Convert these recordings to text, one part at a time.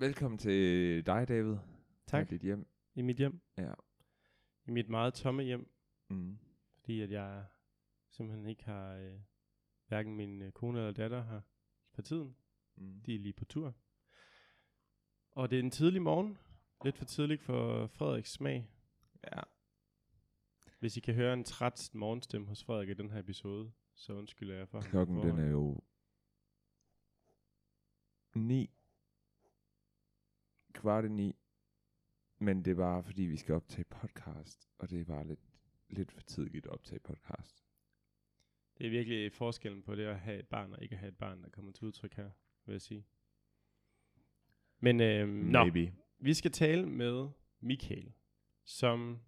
Velkommen til dig, David. Tak. Her er dit hjem. I mit hjem. Ja. I mit meget tomme hjem, Mm. fordi at jeg simpelthen ikke har, øh, hverken min øh, kone eller datter har for tiden. Mm. De er lige på tur. Og det er en tidlig morgen. Lidt for tidligt for Frederiks smag. Ja. Hvis I kan høre en træt morgenstemme hos Frederik i den her episode, så undskylder jeg for. Klokken den er jo 9. Kvart i 9. Men det bare fordi, vi skal optage podcast. Og det er bare lidt, lidt for tidligt at optage podcast. Det er virkelig forskellen på det at have et barn og ikke at have et barn, der kommer til udtryk her, vil jeg sige. Men øhm, nå, Maybe. Vi skal tale med Michael, som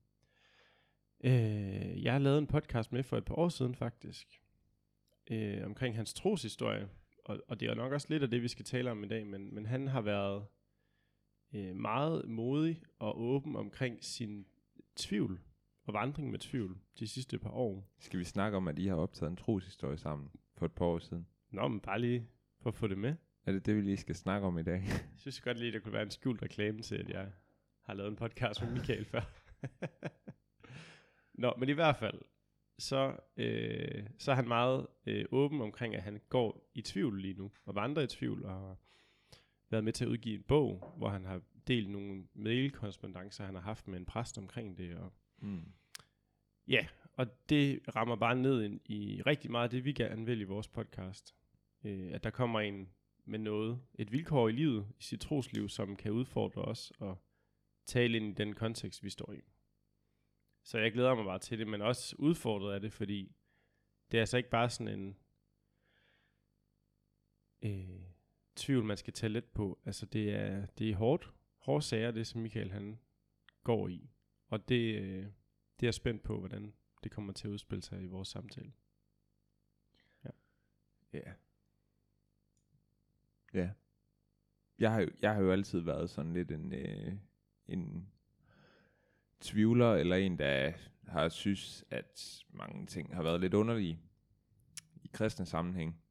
øh, jeg har lavet en podcast med for et par år siden faktisk, øh, omkring hans troshistorie. Og, og det er nok også lidt af det, vi skal tale om i dag, men, men han har været øh, meget modig og åben omkring sin tvivl og vandring med tvivl de sidste par år. Skal vi snakke om, at I har optaget en troshistorie sammen for et par år siden? Nå, men bare lige for at få det med. Er det det, vi lige skal snakke om i dag? Jeg synes godt lige, der kunne være en skjult reklame til, at jeg har lavet en podcast med Michael før. Nå, men i hvert fald, så, øh, så er han meget øh, åben omkring, at han går i tvivl lige nu, og vandrer i tvivl, og været med til at udgive en bog, hvor han har delt nogle mailkorrespondencer, han har haft med en præst omkring det, og Mm. Ja, og det rammer bare ned i rigtig meget af det, vi gerne vil i vores podcast. Øh, at der kommer en med noget, et vilkår i livet, i sit trosliv, som kan udfordre os og tale ind i den kontekst, vi står i. Så jeg glæder mig bare til det, men også udfordret af det, fordi det er altså ikke bare sådan en øh, tvivl, man skal tage let på. Altså det er, det er hårdt, hårde sager, det som Michael han går i. Og det, øh, det er jeg spændt på, hvordan det kommer til at udspille sig i vores samtale. Ja. Ja. Ja. Jeg har, jo, jeg har jo altid været sådan lidt en, øh, en tvivler, eller en, der har synes, at mange ting har været lidt underlige i kristne sammenhæng.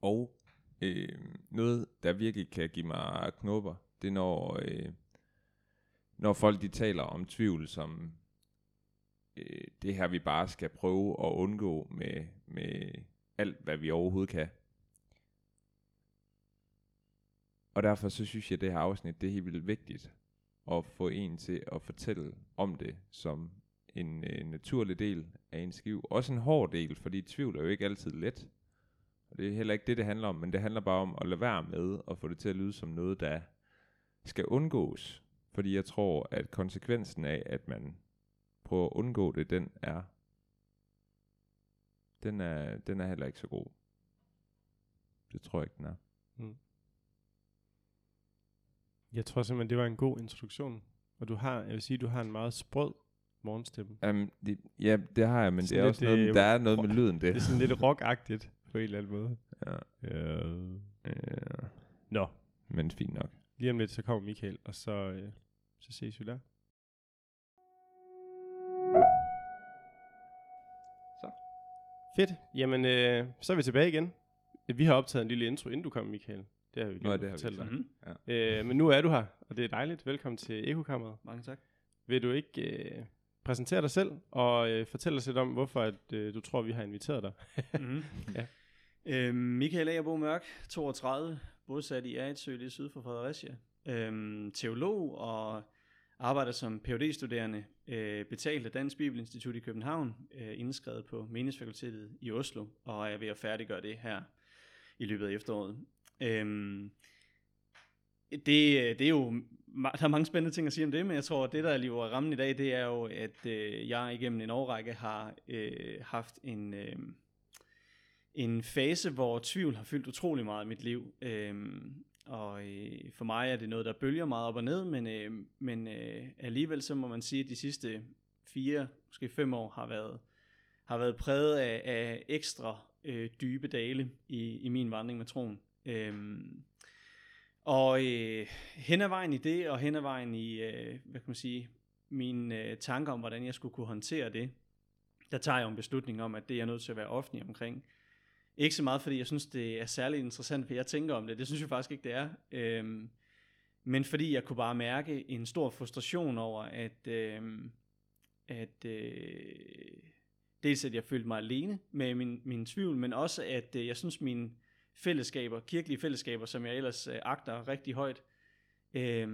Og øh, noget, der virkelig kan give mig knopper, det er når, øh, når folk de taler om tvivl som øh, det her, vi bare skal prøve at undgå med, med alt, hvad vi overhovedet kan. Og derfor så synes jeg, at det her afsnit, det er helt vildt vigtigt at få en til at fortælle om det som en øh, naturlig del af ens liv. Også en hård del, fordi tvivl er jo ikke altid let. Og det er heller ikke det, det handler om, men det handler bare om at lade være med at få det til at lyde som noget, der skal undgås. Fordi jeg tror, at konsekvensen af, at man prøver at undgå det, den er den er, den er heller ikke så god. Det tror jeg ikke, den er. Jeg tror simpelthen, det var en god introduktion. Og du har, jeg vil sige, du har en meget sprød morgenstemme. Um, det, ja, det har jeg, men det Sådan er lidt, også noget, øh, der er noget med lyden, det. Det er sådan lidt rockagtigt på en eller anden måde. Ja, Ja. ja, Nå, men fint nok. lige om lidt, så kommer Michael, og så, øh, så ses vi der. Så. Fedt. Jamen, øh, så er vi tilbage igen. Vi har optaget en lille intro, inden du kom, Michael. Det har vi Nå, det har vi dig. Mm-hmm. Øh, men nu er du her, og det er dejligt. Velkommen til Ekokammeret. Mange tak. Vil du ikke øh, præsentere dig selv, og øh, fortælle os lidt om, hvorfor at, øh, du tror, vi har inviteret dig? mm-hmm. Ja. Øh, Michael Agerbo Mørk, 32, bosat i Eritsø, lige syd for Fredericia. Øh, teolog og arbejder som phd studerende øh, betalt af Dansk Bibelinstitut i København, øh, indskrevet på Meningsfakultetet i Oslo, og er ved at færdiggøre det her i løbet af efteråret. Øhm, det, øh, det er jo, der er mange spændende ting at sige om det, men jeg tror, at det, der er lige var rammen i dag, det er jo, at øh, jeg igennem en årrække har øh, haft en, øh, en fase, hvor tvivl har fyldt utrolig meget i mit liv. Øhm, og øh, for mig er det noget, der bølger meget op og ned, men, øh, men øh, alligevel så må man sige, at de sidste fire, måske fem år har været, har været præget af, af ekstra øh, dybe dale i, i min vandring med troen. Øhm, og øh, hen ad vejen i det, og hen ad vejen i, øh, hvad kan man sige, mine øh, tanker om, hvordan jeg skulle kunne håndtere det, der tager jeg jo en beslutning om, at det er jeg nødt til at være offentlig omkring. Ikke så meget, fordi jeg synes, det er særligt interessant, hvad jeg tænker om det. Det synes jeg faktisk ikke, det er. Øhm, men fordi jeg kunne bare mærke en stor frustration over, at, øh, at øh, dels at jeg følte mig alene med min, min tvivl, men også at øh, jeg synes mine fællesskaber, kirkelige fællesskaber, som jeg ellers øh, agter rigtig højt, øh,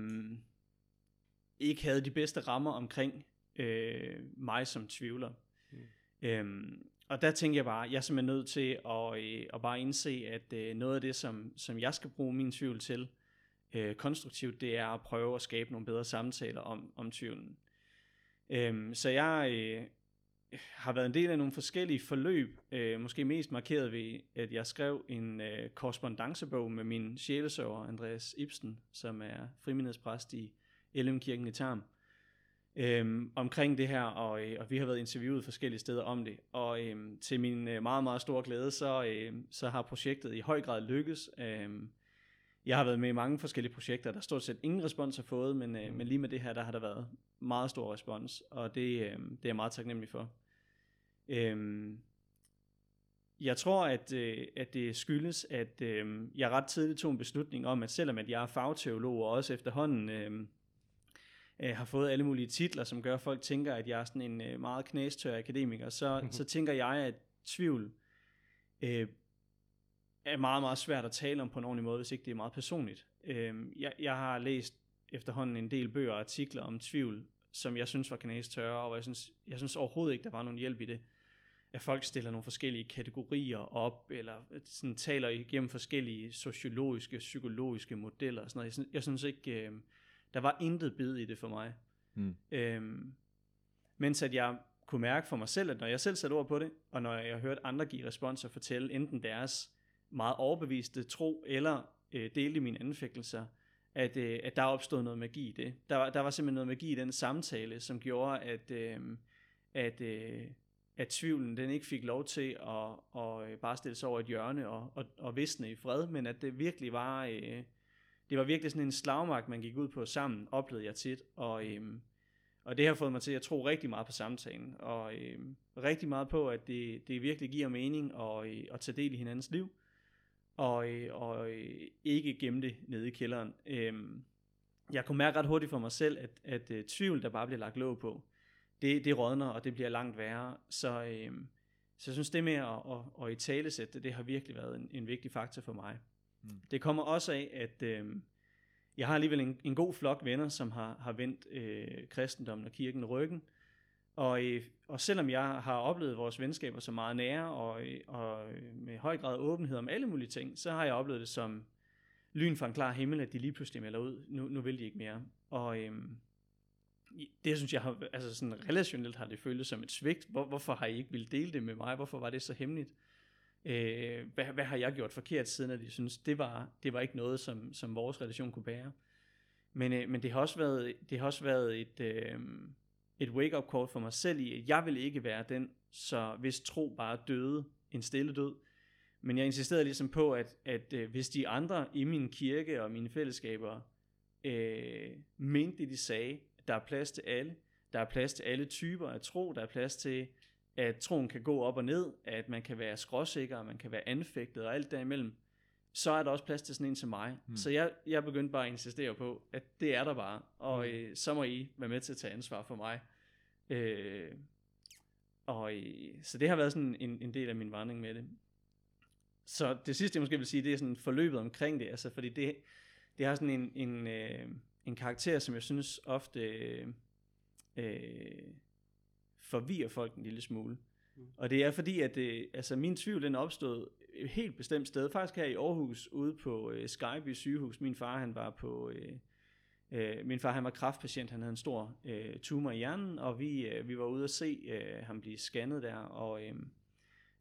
ikke havde de bedste rammer omkring øh, mig som tvivler. Mm. Øhm, og der tænker jeg bare, jeg er simpelthen nødt til at, øh, at bare indse, at øh, noget af det, som, som jeg skal bruge min tvivl til øh, konstruktivt, det er at prøve at skabe nogle bedre samtaler om, om tvivlen. Øhm, så jeg øh, har været en del af nogle forskellige forløb, øh, måske mest markeret ved, at jeg skrev en øh, korrespondancebog med min sjælesøver, Andreas Ibsen, som er frimiddelspræst i LM-kirken i Tarm øhm, omkring det her, og, øh, og vi har været interviewet forskellige steder om det. Og øhm, til min øh, meget, meget store glæde, så, øh, så har projektet i høj grad lykkes. Øhm, jeg har været med i mange forskellige projekter, der stort set ingen respons har fået, men, øh, men lige med det her, der har der været meget stor respons, og det, øh, det er jeg meget taknemmelig for. Øhm, jeg tror, at, øh, at det skyldes, at øh, jeg ret tidligt tog en beslutning om, at selvom at jeg er fagteolog, og også efterhånden øh, øh, har fået alle mulige titler, som gør, at folk tænker, at jeg er sådan en øh, meget knæstør akademiker, så, mm-hmm. så tænker jeg, at tvivl øh, er meget, meget svært at tale om på en ordentlig måde, hvis ikke det er meget personligt. Øh, jeg, jeg har læst efterhånden en del bøger og artikler om tvivl, som jeg synes var knæstørre, og jeg synes, jeg synes overhovedet ikke, der var nogen hjælp i det. At folk stiller nogle forskellige kategorier op, eller sådan taler igennem forskellige sociologiske, psykologiske modeller og sådan noget. Jeg synes, jeg synes ikke, øh, der var intet bid i det for mig. Mm. Øhm, mens at jeg kunne mærke for mig selv, at når jeg selv satte ord på det, og når jeg hørte andre give respons og fortælle enten deres meget overbeviste tro, eller øh, delte mine anfægtelser, at, øh, at der opstod noget magi i det. Der var, der var simpelthen noget magi i den samtale, som gjorde, at, øh, at, øh, at tvivlen den ikke fik lov til at, at øh, bare stille sig over et hjørne og, og, og visne i fred, men at det virkelig var... Øh, det var virkelig sådan en slagmark, man gik ud på sammen, oplevede jeg tit, og, øhm, og det har fået mig til at tro rigtig meget på samtalen, og øhm, rigtig meget på, at det, det virkelig giver mening at, øh, at tage del i hinandens liv, og, øh, og øh, ikke gemme det nede i kælderen. Øhm, jeg kunne mærke ret hurtigt for mig selv, at, at, at tvivl, der bare bliver lagt låg på, det, det rådner, og det bliver langt værre, så... Øhm, så jeg synes, det med at, at, at i talesætte det, det har virkelig været en, en vigtig faktor for mig. Mm. Det kommer også af, at øh, jeg har alligevel en, en god flok venner, som har, har vendt øh, kristendommen og kirken ryggen. Og, øh, og selvom jeg har oplevet vores venskaber som meget nære og, øh, og øh, med høj grad åbenhed om alle mulige ting, så har jeg oplevet det som lyn fra en klar himmel, at de lige pludselig melder ud. Nu, nu vil de ikke mere. Og øh, det synes jeg har, altså sådan relationelt har det føltes som et svigt. Hvor, hvorfor har I ikke ville dele det med mig? Hvorfor var det så hemmeligt? Øh, hvad, hvad har jeg gjort forkert, siden at de synes, det var, det var ikke noget, som, som vores relation kunne bære. Men, øh, men det har også været, det har også været et, øh, et wake-up call for mig selv i, at jeg vil ikke være den, så hvis tro bare døde en stille død. Men jeg insisterede ligesom på, at, at øh, hvis de andre i min kirke og mine fællesskaber øh, mente det, de sagde, der er plads til alle, der er plads til alle typer af tro, der er plads til at troen kan gå op og ned, at man kan være skråsikker, man kan være anfægtet og alt derimellem, så er der også plads til sådan en som mig. Hmm. Så jeg, jeg begyndte bare at insistere på, at det er der bare, og hmm. øh, så må I være med til at tage ansvar for mig. Øh, og øh, så det har været sådan en, en del af min vandring med det. Så det sidste, jeg måske vil sige, det er sådan forløbet omkring det, altså fordi det, det har sådan en, en, øh, en karakter, som jeg synes ofte øh, øh, forvirrer folk en lille smule. Mm. Og det er fordi, at det, øh, altså min tvivl den opstod et helt bestemt sted. Faktisk her i Aarhus, ude på øh, Skyby sygehus. Min far han var på... Øh, øh, min far han var kraftpatient, han havde en stor øh, tumor i hjernen, og vi, øh, vi var ude at se øh, ham blive scannet der, og øh,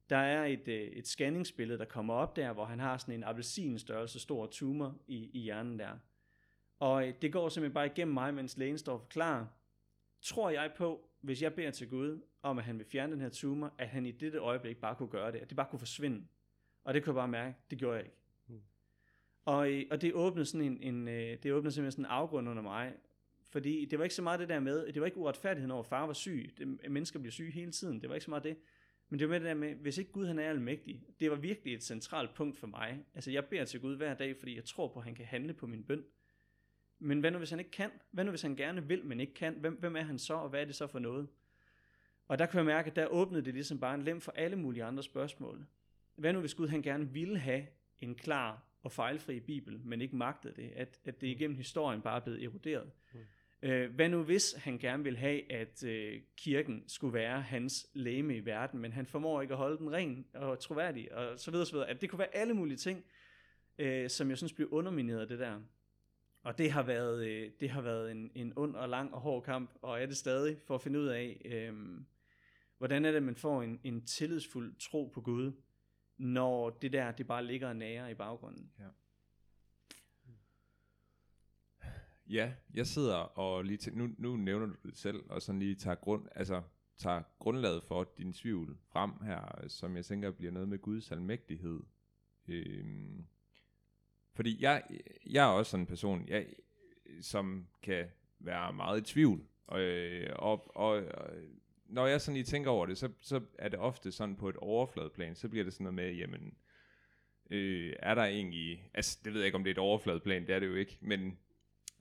der er et, øh, et scanningsbillede, der kommer op der, hvor han har sådan en appelsinstørrelse stor tumor i, i hjernen der. Og øh, det går simpelthen bare igennem mig, mens lægen står og forklarer, tror jeg på, hvis jeg beder til Gud om, at han vil fjerne den her tumor, at han i dette øjeblik bare kunne gøre det, at det bare kunne forsvinde. Og det kunne jeg bare mærke, det gjorde jeg ikke. Mm. Og, og det åbnede sådan en, en øh, det åbnede simpelthen sådan en afgrund under mig, fordi det var ikke så meget det der med, det var ikke uretfærdigheden over, at far var syg, det, mennesker bliver syge hele tiden, det var ikke så meget det, men det var med det der med, hvis ikke Gud han er almægtig, det var virkelig et centralt punkt for mig. Altså jeg beder til Gud hver dag, fordi jeg tror på, at han kan handle på min bøn. Men hvad nu, hvis han ikke kan? Hvad nu, hvis han gerne vil, men ikke kan? Hvem, hvem er han så, og hvad er det så for noget? Og der kunne jeg mærke, at der åbnede det ligesom bare en lem for alle mulige andre spørgsmål. Hvad nu, hvis Gud han gerne ville have en klar og fejlfri bibel, men ikke magtede det? At, at det igennem historien bare er blevet eroderet? Mm. Øh, hvad nu hvis han gerne vil have, at øh, kirken skulle være hans læme i verden, men han formår ikke at holde den ren og troværdig, og så videre, så videre. At det kunne være alle mulige ting, øh, som jeg synes blev undermineret det der. Og det har været, øh, det har været en, en ond og lang og hård kamp, og er det stadig, for at finde ud af, øh, hvordan er det, man får en, en tillidsfuld tro på Gud, når det der, det bare ligger og nærer i baggrunden. Ja. Ja, jeg sidder og lige til, nu, nu nævner du det selv, og sådan lige tager, grund, altså, tager grundlaget for din tvivl frem her, som jeg tænker bliver noget med Guds almægtighed. Øhm, fordi jeg, jeg er også sådan en person, jeg, som kan være meget i tvivl, og, øh, og, og, og når jeg sådan lige tænker over det, så, så er det ofte sådan på et overfladeplan, så bliver det sådan noget med, jamen, øh, er der egentlig, altså det ved jeg ikke, om det er et overfladeplan, det er det jo ikke, men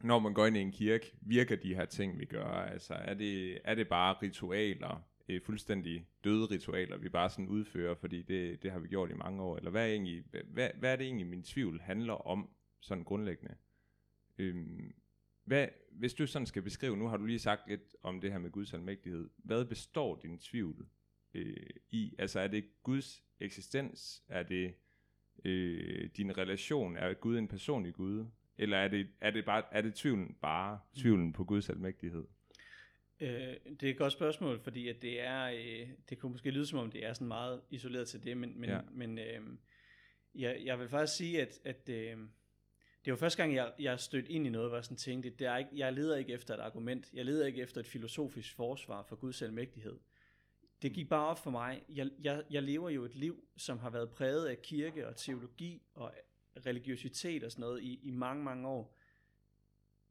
når man går ind i en kirke, virker de her ting, vi gør? Altså, er det, er det bare ritualer, øh, fuldstændig døde ritualer, vi bare sådan udfører, fordi det, det har vi gjort i mange år? Eller hvad er, egentlig, hvad, hvad er det egentlig, min tvivl handler om, sådan grundlæggende? Øhm, hvad, hvis du sådan skal beskrive, nu har du lige sagt lidt om det her med Guds almægtighed, hvad består din tvivl øh, i? Altså er det Guds eksistens? Er det øh, din relation? Er Gud en personlig Gud? Eller er det, er det, bare, er det tvivlen bare tvivlen på Guds almægtighed? Øh, det er et godt spørgsmål, fordi at det er, øh, det kunne måske lyde som om det er sådan meget isoleret til det, men, men, ja. men øh, jeg, jeg vil faktisk sige, at, at øh, det var første gang, jeg, jeg stødte ind i noget, hvor jeg sådan tænkte, det er ikke, jeg leder ikke efter et argument, jeg leder ikke efter et filosofisk forsvar for Guds almægtighed. Det gik bare op for mig, jeg, jeg, jeg lever jo et liv, som har været præget af kirke og teologi og religiøsitet og sådan noget i, i mange, mange år.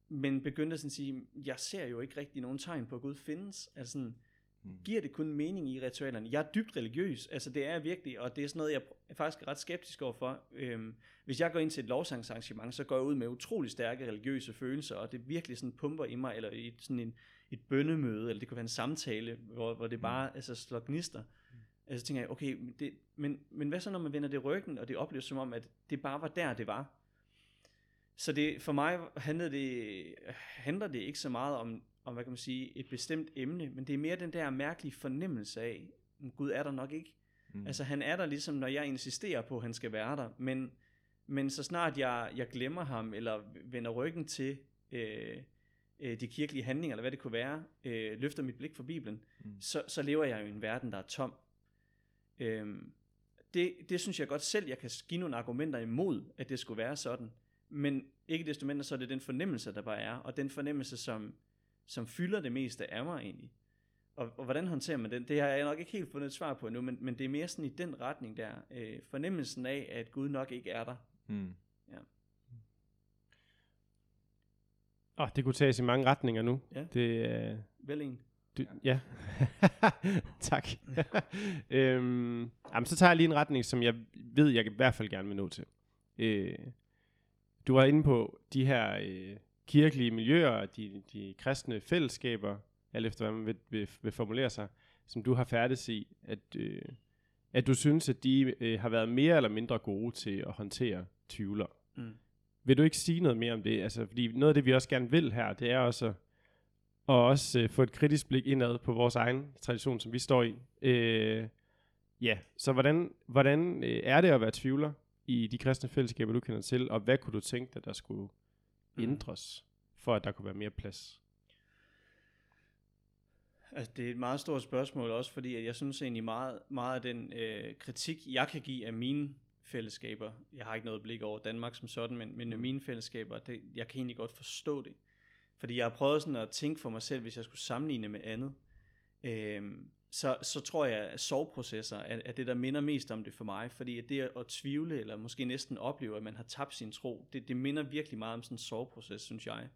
Men begyndte sådan at sige, jeg ser jo ikke rigtig nogen tegn på, at Gud findes. Altså sådan, mm. giver det kun mening i ritualerne? Jeg er dybt religiøs, altså det er virkelig, og det er sådan noget, jeg er faktisk ret skeptisk overfor. Øhm, hvis jeg går ind til et lovsangsarrangement, så går jeg ud med utrolig stærke religiøse følelser, og det virkelig sådan pumper i mig, eller i sådan en, et bønnemøde, eller det kunne være en samtale, hvor, hvor det mm. bare mm. altså, slår gnister. Altså tænker jeg, okay, det, men, men hvad så når man vender det ryggen, og det opleves som om, at det bare var der, det var? Så det, for mig handler det, handler det ikke så meget om, om, hvad kan man sige, et bestemt emne, men det er mere den der mærkelige fornemmelse af, at Gud er der nok ikke. Mm. Altså han er der ligesom, når jeg insisterer på, at han skal være der, men, men så snart jeg, jeg glemmer ham, eller vender ryggen til øh, øh, de kirkelige handlinger, eller hvad det kunne være, øh, løfter mit blik for Bibelen, mm. så, så lever jeg jo i en verden, der er tom. Øhm, det, det synes jeg godt selv, jeg kan give nogle argumenter imod, at det skulle være sådan. Men ikke desto mindre, så er det den fornemmelse, der bare er, og den fornemmelse, som, som fylder det meste af mig egentlig. Og, og hvordan håndterer man den? Det har jeg nok ikke helt fundet et svar på endnu, men, men det er mere sådan i den retning der. Øh, fornemmelsen af, at Gud nok ikke er der. Mm. Ja. Oh, det kunne tages i mange retninger nu. Ja. Det, øh, Vel en. Du, ja, tak. øhm, jamen, så tager jeg lige en retning, som jeg ved, jeg i hvert fald gerne vil nå til. Øh, du var inde på de her øh, kirkelige miljøer, de, de kristne fællesskaber, alt efter hvad man vil, vil, vil formulere sig, som du har færdes i, at, øh, at du synes, at de øh, har været mere eller mindre gode til at håndtere tvivler. Mm. Vil du ikke sige noget mere om det? Altså, fordi noget af det, vi også gerne vil her, det er også og også øh, få et kritisk blik indad på vores egen tradition, som vi står i. Øh, ja, så hvordan, hvordan øh, er det at være tvivler i de kristne fællesskaber, du kender til, og hvad kunne du tænke dig, der skulle mm. ændres, for at der kunne være mere plads? Altså, det er et meget stort spørgsmål også, fordi at jeg synes egentlig meget, meget af den øh, kritik, jeg kan give af mine fællesskaber, jeg har ikke noget blik over Danmark som sådan, men, men mm. mine fællesskaber, det, jeg kan egentlig godt forstå det. Fordi jeg har prøvet sådan at tænke for mig selv, hvis jeg skulle sammenligne med andet, øhm, så, så tror jeg, at soveprocesser er, er det, der minder mest om det for mig. Fordi at det at tvivle, eller måske næsten opleve, at man har tabt sin tro, det, det minder virkelig meget om sådan en soveproces, synes jeg.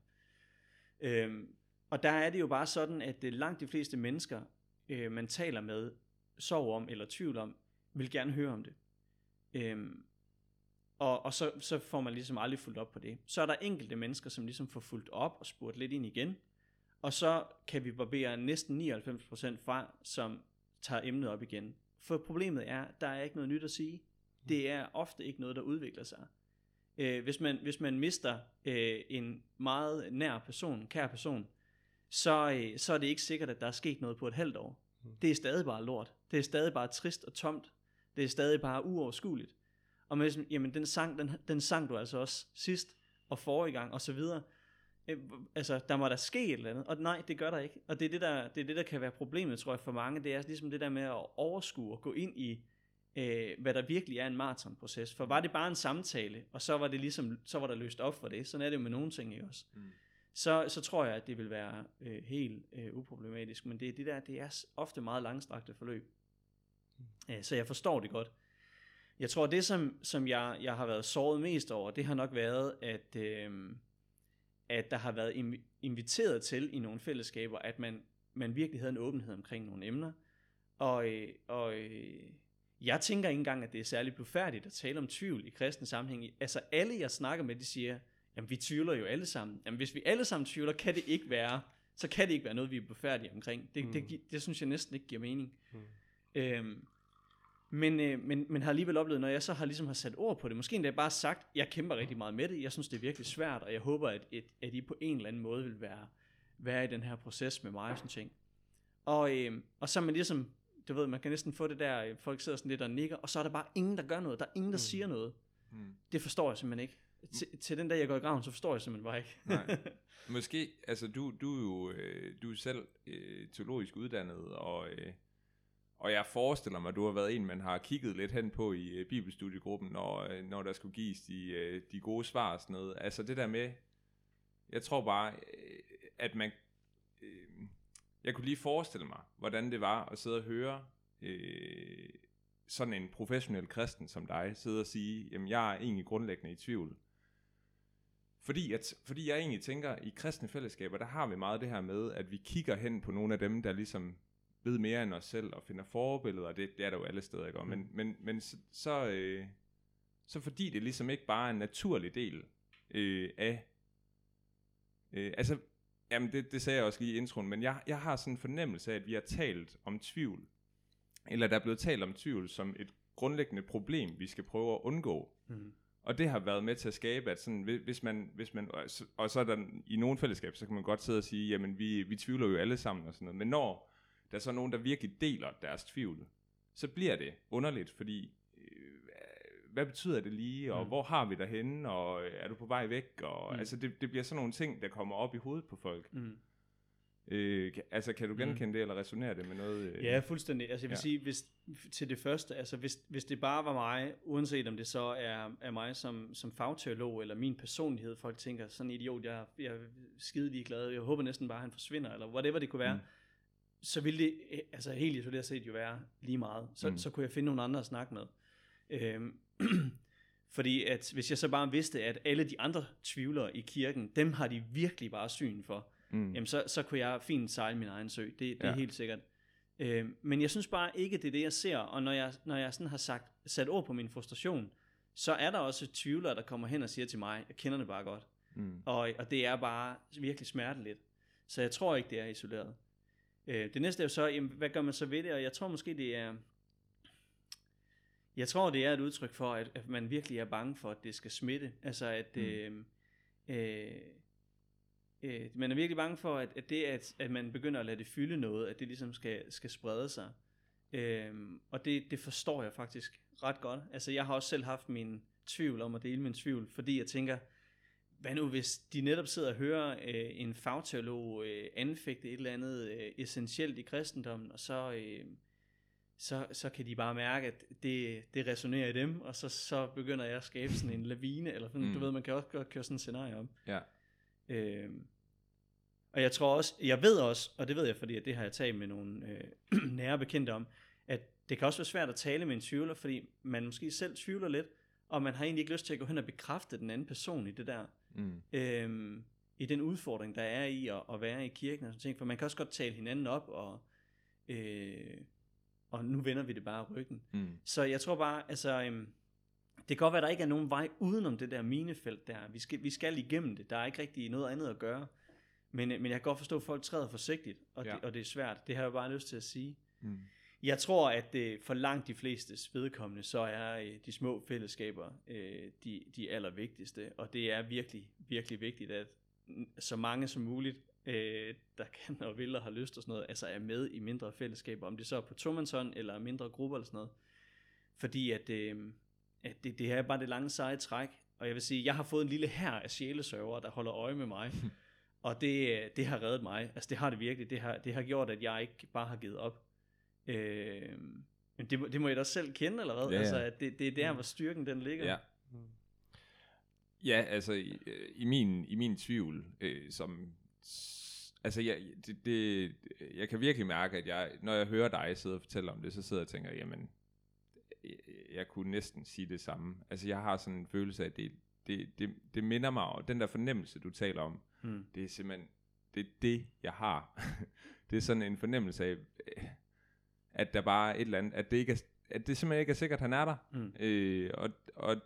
Øhm, og der er det jo bare sådan, at øh, langt de fleste mennesker, øh, man taler med, sover om eller tvivl om, vil gerne høre om det. Øhm, og, og så, så får man ligesom aldrig fuldt op på det. Så er der enkelte mennesker, som ligesom får fuldt op og spurgt lidt ind igen, og så kan vi barbere næsten 99% fra, som tager emnet op igen. For problemet er, der er ikke noget nyt at sige. Det er ofte ikke noget, der udvikler sig. Øh, hvis, man, hvis man mister øh, en meget nær person, kær person, så, øh, så er det ikke sikkert, at der er sket noget på et halvt år. Det er stadig bare lort. Det er stadig bare trist og tomt. Det er stadig bare uoverskueligt. Og man, jamen, den sang, den, den sang du altså også sidst, og forrige gang, og så videre. Øh, altså, der må der ske et eller andet, og nej, det gør der ikke. Og det er det, der, det er det, der kan være problemet, tror jeg, for mange. Det er ligesom det der med at overskue og gå ind i, øh, hvad der virkelig er en maratonproces. For var det bare en samtale, og så var det ligesom, så var der løst op for det. Sådan er det jo med nogle ting, ikke også? Mm. Så, så tror jeg, at det vil være øh, helt øh, uproblematisk. Men det, det der, det er ofte meget langstrakte forløb. Mm. Øh, så jeg forstår det godt. Jeg tror, det som, som jeg, jeg har været såret mest over, det har nok været, at, øh, at der har været inviteret til i nogle fællesskaber, at man, man virkelig havde en åbenhed omkring nogle emner. Og, øh, og øh, jeg tænker ikke engang, at det er særlig blufærdigt at tale om tvivl i kristen sammenhæng. Altså alle, jeg snakker med, de siger, jamen vi tvivler jo alle sammen. Jamen hvis vi alle sammen tvivler, kan det ikke være, så kan det ikke være noget, vi er blufærdige omkring. Det, mm. det, det, det synes jeg næsten ikke giver mening. Mm. Øhm, men, øh, men, men har alligevel oplevet, når jeg så har ligesom har sat ord på det, måske endda bare sagt, jeg kæmper rigtig meget med det, jeg synes det er virkelig svært, og jeg håber, at, at, at I på en eller anden måde vil være, være i den her proces med mig og sådan ting. Og, øh, og så er man ligesom, du ved, man kan næsten få det der, øh, folk sidder sådan lidt og nikker, og så er der bare ingen, der gør noget, der er ingen, der mm. siger noget. Mm. Det forstår jeg simpelthen ikke. Til, til den dag, jeg går i graven, så forstår jeg simpelthen bare ikke. Nej. Måske, altså du, du er jo øh, du er selv øh, teologisk uddannet, og øh, og jeg forestiller mig, at du har været en, man har kigget lidt hen på i øh, bibelstudiegruppen, når, øh, når der skulle gives de, øh, de gode svar og sådan noget. Altså det der med, jeg tror bare, øh, at man, Øh, jeg kunne lige forestille mig, hvordan det var at sidde og høre øh, sådan en professionel kristen som dig, sidde og sige, jamen jeg er egentlig grundlæggende i tvivl. Fordi, at, fordi jeg egentlig tænker, at i kristne fællesskaber, der har vi meget det her med, at vi kigger hen på nogle af dem, der ligesom ved mere end os selv og finder forbilleder, det, det er der jo alle steder, ikke? Mm. Men, men, men så, så, øh, så fordi det ligesom ikke bare er en naturlig del øh, af, øh, altså, jamen det, det sagde jeg også lige i introen, men jeg, jeg har sådan en fornemmelse af, at vi har talt om tvivl, eller der er blevet talt om tvivl som et grundlæggende problem, vi skal prøve at undgå. Mm. Og det har været med til at skabe, at sådan, hvis man, hvis man og så er der i nogle fællesskab, så kan man godt sidde og sige, jamen vi, vi tvivler jo alle sammen og sådan noget. Men når der er så nogen, der virkelig deler deres tvivl, så bliver det underligt, fordi øh, hvad betyder det lige, og mm. hvor har vi dig henne, og øh, er du på vej væk, og mm. altså det, det bliver sådan nogle ting, der kommer op i hovedet på folk. Mm. Øh, altså kan du mm. genkende mm. det, eller resonere det med noget? Øh? Ja, fuldstændig. Altså jeg vil ja. sige, hvis, til det første, altså hvis, hvis det bare var mig, uanset om det så er, er mig som, som fagteolog, eller min personlighed, folk tænker, sådan en idiot, jeg, jeg er skide ligeglad, jeg håber næsten bare, at han forsvinder, eller whatever det kunne være, mm så ville det øh, altså helt isoleret set jo være lige meget. Så, mm. så kunne jeg finde nogle andre at snakke med. Øhm, fordi at hvis jeg så bare vidste, at alle de andre tvivlere i kirken, dem har de virkelig bare syn for, mm. jamen så, så kunne jeg fint sejle min egen sø. Det, det ja. er helt sikkert. Øhm, men jeg synes bare ikke, det er det, jeg ser. Og når jeg, når jeg sådan har sagt, sat ord på min frustration, så er der også tvivlere, der kommer hen og siger til mig, jeg kender det bare godt. Mm. Og, og det er bare virkelig smerteligt. Så jeg tror ikke, det er isoleret. Øh, det næste er jo så, jamen, hvad gør man så ved det? Og jeg tror måske, det er... Jeg tror, det er et udtryk for, at, at man virkelig er bange for, at det skal smitte. Altså, at... Mm. Øh, øh, øh, man er virkelig bange for, at, at det, at, at man begynder at lade det fylde noget, at det ligesom skal, skal sprede sig. Øh, og det, det forstår jeg faktisk ret godt. Altså, jeg har også selv haft min tvivl om at dele min tvivl, fordi jeg tænker, hvad nu hvis de netop sidder og hører øh, en fagteolog øh, anfægte et eller andet øh, essentielt i kristendommen, og så, øh, så, så kan de bare mærke, at det, det resonerer i dem, og så, så begynder jeg at skabe sådan en lavine, eller sådan, mm. du ved, man kan også godt køre sådan en scenarie om. Ja. Øh, og jeg tror også, jeg ved også, og det ved jeg, fordi det har jeg talt med nogle øh, nære bekendte om, at det kan også være svært at tale med en tvivler, fordi man måske selv tvivler lidt, og man har egentlig ikke lyst til at gå hen og bekræfte den anden person i det der. Mm. Øhm, I den udfordring, der er i at, at være i kirken og sådan ting. For man kan også godt tale hinanden op, og, øh, og nu vender vi det bare ryggen. Mm. Så jeg tror bare, altså, øhm, Det kan godt være, at der ikke er nogen vej udenom det der minefelt der. Vi skal, vi skal igennem det. Der er ikke rigtig noget andet at gøre. Men, men jeg kan godt forstå, at folk træder forsigtigt, og, ja. Ja. det, og det er svært. Det har jeg bare lyst til at sige. Mm. Jeg tror, at øh, for langt de fleste vedkommende, så er øh, de små fællesskaber øh, de, de allervigtigste. Og det er virkelig, virkelig vigtigt, at så mange som muligt, øh, der kan og vil og har lyst og sådan noget, altså er med i mindre fællesskaber. Om det så er på tomandshånd eller mindre grupper eller sådan noget. Fordi at, øh, at det, det her er bare det lange seje træk. Og jeg vil sige, jeg har fået en lille her af sjælesørger, der holder øje med mig. og det, det har reddet mig. Altså det har det virkelig. Det har, det har gjort, at jeg ikke bare har givet op. Øh, men det, må- det må jeg da selv kende, eller hvad? Ja, ja. Altså, at det, det er der, hvor styrken den ligger. Ja. Ja, altså i, i min i min tvivl, øh, som altså jeg, det, det, jeg kan virkelig mærke, at jeg, når jeg hører dig sidde og fortælle om det, så sidder jeg og tænker, jamen, jeg, jeg kunne næsten sige det samme. Altså jeg har sådan en følelse af, at det, det, det, det minder mig om, den der fornemmelse, du taler om, Mm. det er simpelthen, det er det, jeg har. det er sådan en fornemmelse af, at der bare er et eller andet, at det, ikke er, at det simpelthen ikke er sikkert, at han er der. Mm. Øh, og, og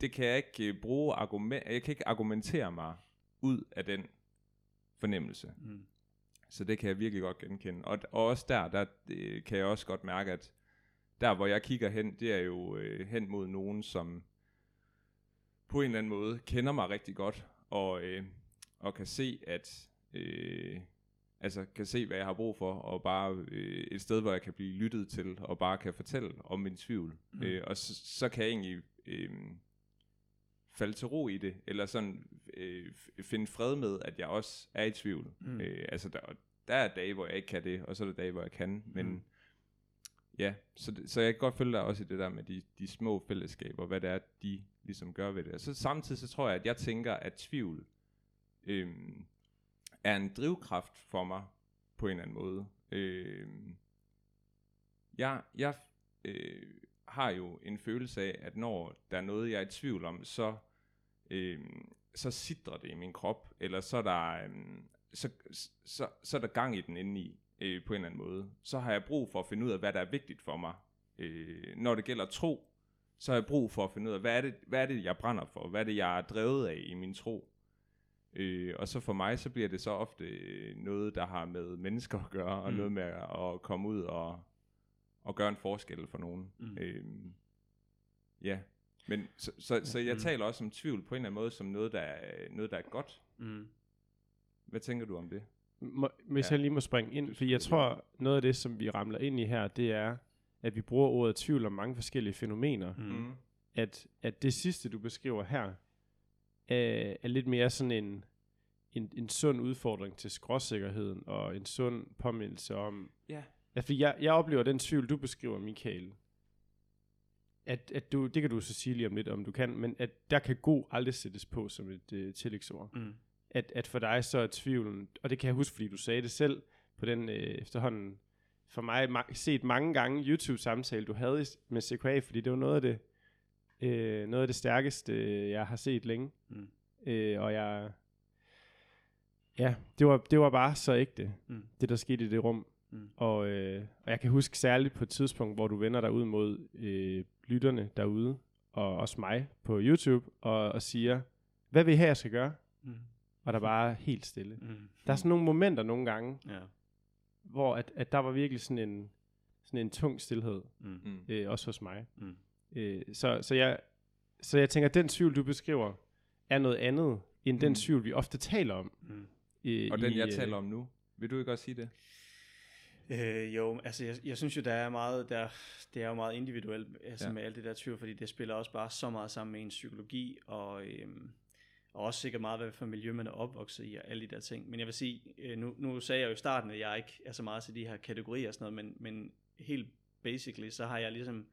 det kan jeg ikke øh, bruge argument, jeg kan ikke argumentere mig ud af den fornemmelse. Mm. Så det kan jeg virkelig godt genkende. Og, og også der, der øh, kan jeg også godt mærke, at der hvor jeg kigger hen, det er jo øh, hen mod nogen, som på en eller anden måde kender mig rigtig godt, og, øh, og kan se, at øh, altså kan se, hvad jeg har brug for, og bare øh, et sted, hvor jeg kan blive lyttet til, og bare kan fortælle om min tvivl. Mm. Mm. Øh, og så, så kan jeg egentlig øh, falde til ro i det, eller sådan øh, finde fred med, at jeg også er i tvivl. Mm. Mm. Øh, altså der, der er dage, hvor jeg ikke kan det, og så er der dage, hvor jeg kan, men Mm. ja, så, så jeg kan godt følge dig også i det der med de, de små fællesskaber, hvad det er, de ligesom gør ved det. Og så samtidig så tror jeg, at jeg tænker, at tvivl øhm, er en drivkraft for mig på en eller anden måde. Øh, jeg jeg øh, har jo en følelse af, at når der er noget, jeg er i tvivl om, så, øh, så sidder det i min krop, eller så er der, øhm, så, så, så er der gang i den indeni, øh, på en eller anden måde. Så har jeg brug for at finde ud af, hvad der er vigtigt for mig. Øh, når det gælder tro, så har jeg brug for at finde ud af, hvad er det, hvad er det jeg brænder for? Hvad er det, jeg er drevet af i min tro? Øh, og så for mig, så bliver det så ofte øh, noget, der har med mennesker at gøre, og Mm. noget med at komme ud og, og gøre en forskel for nogen. Mm. Øh, ja, men så, så, så jeg Mm. taler også om tvivl på en eller anden måde, som noget, der er, noget, der er godt. Mm. Hvad tænker du om det? Må, hvis Ja. jeg lige må springe ind, for jeg tror, noget af det, som vi ramler ind i her, det er, at vi bruger ordet tvivl om mange forskellige fænomener. Mm. At, at det sidste, du beskriver her, er, er lidt mere sådan en, en, en sund udfordring til skråsikkerheden, og en sund påmindelse om... Ja. Ja, for jeg, jeg oplever den tvivl, du beskriver, Michael, at, at du, det kan du så sige lige om lidt, om du kan, men at der kan god aldrig sættes på som et uh, tillægsord Mm. at, at for dig så er tvivlen, og det kan jeg huske, fordi du sagde det selv, på den øh, efterhånden, for mig ma- set mange gange YouTube-samtale, du havde med CKA, fordi det var noget af det, øh, noget af det stærkeste, øh, jeg har set længe. Mm. Øh, og jeg, ja, det var, det var bare så ægte, Mm. det der skete i det rum. Mm. Og, øh, og jeg kan huske særligt på et tidspunkt, hvor du vender dig ud mod øh, lytterne derude, og også mig på YouTube, og, og siger, hvad vil I have, jeg skal gøre? Mm. Og der bare er helt stille. Mm. Der er sådan nogle momenter nogle gange, Ja. hvor at, at der var virkelig sådan en, sådan en tung stillhed, Mm. Mm. øh, også hos mig. Mm. Øh, så, så, jeg, så jeg tænker, at den tvivl, du beskriver, er noget andet, end den Mm. tvivl, vi ofte taler om. Mm. Øh, Og den, i, jeg øh, taler om nu, vil du ikke også sige det? Øh, jo, altså jeg, jeg synes jo, der er meget, der, det er jo meget individuelt altså Ja. ja. med alt det der tvivl, fordi det spiller også bare så meget sammen med ens psykologi, og, øhm, og også sikkert meget, hvad for miljø man er opvokset i, og alle de der ting. Men jeg vil sige, øh, nu, nu sagde jeg jo i starten, at jeg ikke er så meget til de her kategorier og sådan noget, men, men helt basically, så har jeg ligesom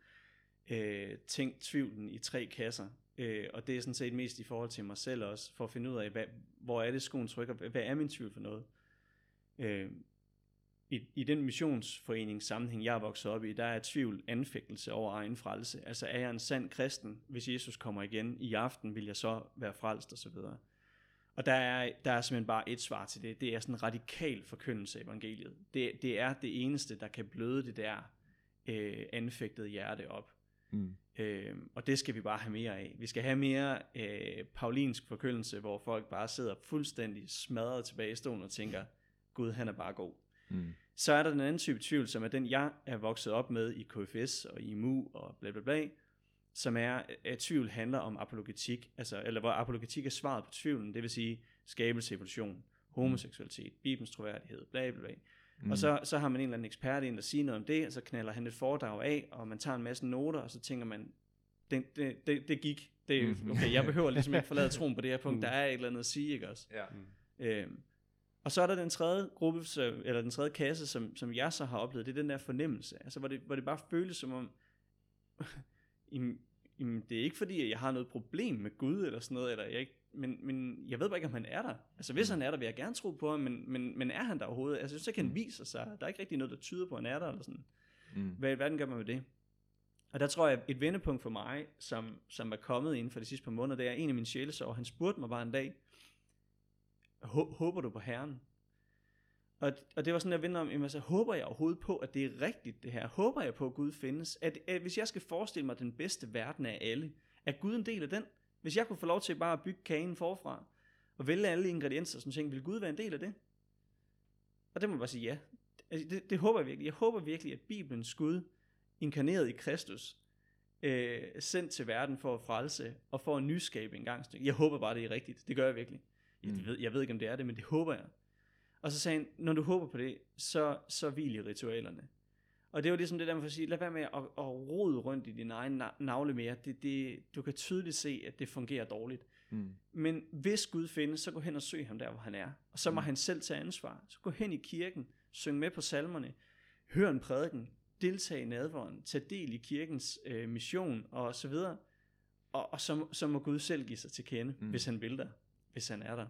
øh, tænkt tvivlen i tre kasser. Øh, og det er sådan set mest i forhold til mig selv også, for at finde ud af, hvad, hvor er det skoen trykker, hvad er min tvivl for noget? Øh, i, i den missionsforenings sammenhæng, jeg er vokset op i, der er tvivl anfægtelse over egen frelse. Altså er jeg en sand kristen, hvis Jesus kommer igen i aften, vil jeg så være frelst og så videre. Og der er, der er simpelthen bare et svar til det. Det er sådan en radikal forkyndelse af evangeliet. Det, det er det eneste, der kan bløde det der øh, anfægtede hjerte op. Mm. Øh, og det skal vi bare have mere af. Vi skal have mere øh, paulinsk forkyndelse, hvor folk bare sidder fuldstændig smadret tilbage i stolen og tænker, Gud han er bare god. Mm. Så er der den anden type tvivl, som er den, jeg er vokset op med i KFS og i MU og bla bla bla, som er, at tvivl handler om apologetik, altså, eller hvor apologetik er svaret på tvivlen, det vil sige skabelse, evolution, homoseksualitet, Bibelens troværdighed, bla bla bla. Mm. Og så, så har man en eller anden ekspert ind, der siger noget om det, og så knaller han et foredrag af, og man tager en masse noter, og så tænker man, det, det, det, det gik. Det, Mhm. okay, jeg behøver ligesom ikke forlade troen på det her punkt, der er et eller andet at sige, ikke også? Ja. Øhm, og så er der den tredje gruppe, eller den tredje kasse, som, som jeg så har oplevet, det er den der fornemmelse, altså hvor det, hvor det bare føles som om, jamen, det er ikke fordi, at jeg har noget problem med Gud eller sådan noget, eller jeg ikke, men, men jeg ved bare ikke, om han er der. Altså hvis han er der, vil jeg gerne tro på ham, men, men, men er han der overhovedet? Altså så kan han vise sig, der er ikke rigtig noget, der tyder på, at han er der, eller sådan. Mm. Hvad i verden gør man med det? Og der tror jeg, et vendepunkt for mig, som, som er kommet inden for de sidste par måneder, det er en af mine sjælesår. Han spurgte mig bare en dag, "Hå- håber du på Herren? Og, og det var sådan, jeg vendte om, jamen, altså, håber jeg overhovedet på, at det er rigtigt det her? Håber jeg på, at Gud findes? At, at hvis jeg skal forestille mig den bedste verden af alle, er Gud en del af den? Hvis jeg kunne få lov til bare at bygge kagen forfra, og vælge alle ingredienser, sådan ting, vil Gud være en del af det? Og det må jeg bare sige ja. Altså, det, det håber jeg virkelig. Jeg håber virkelig, at Bibelens Gud, inkarneret i Kristus, øh, sendt til verden for at frelse, og for at nyskabe en gang. Jeg håber bare, det er rigtigt. Det gør jeg virkelig. Jeg, Mm. ved, jeg ved ikke, om det er det, men det håber jeg. Og så sagde han, når du håber på det, så, så hvil i ritualerne. Og det var ligesom det der med at sige, lad være med at, at rode rundt i din egen na- navle mere. Det, det, du kan tydeligt se, at det fungerer dårligt. Mm. Men hvis Gud findes, så gå hen og søg ham der, hvor han er. Og så må Mm. han selv tage ansvar. Så gå hen i kirken, syng med på salmerne, hør en prædiken, deltag i nadvåren, tag del i kirkens øh, mission og så videre. Og, og så, så må Gud selv give sig til kende, Mm. hvis han vil der, hvis han er der.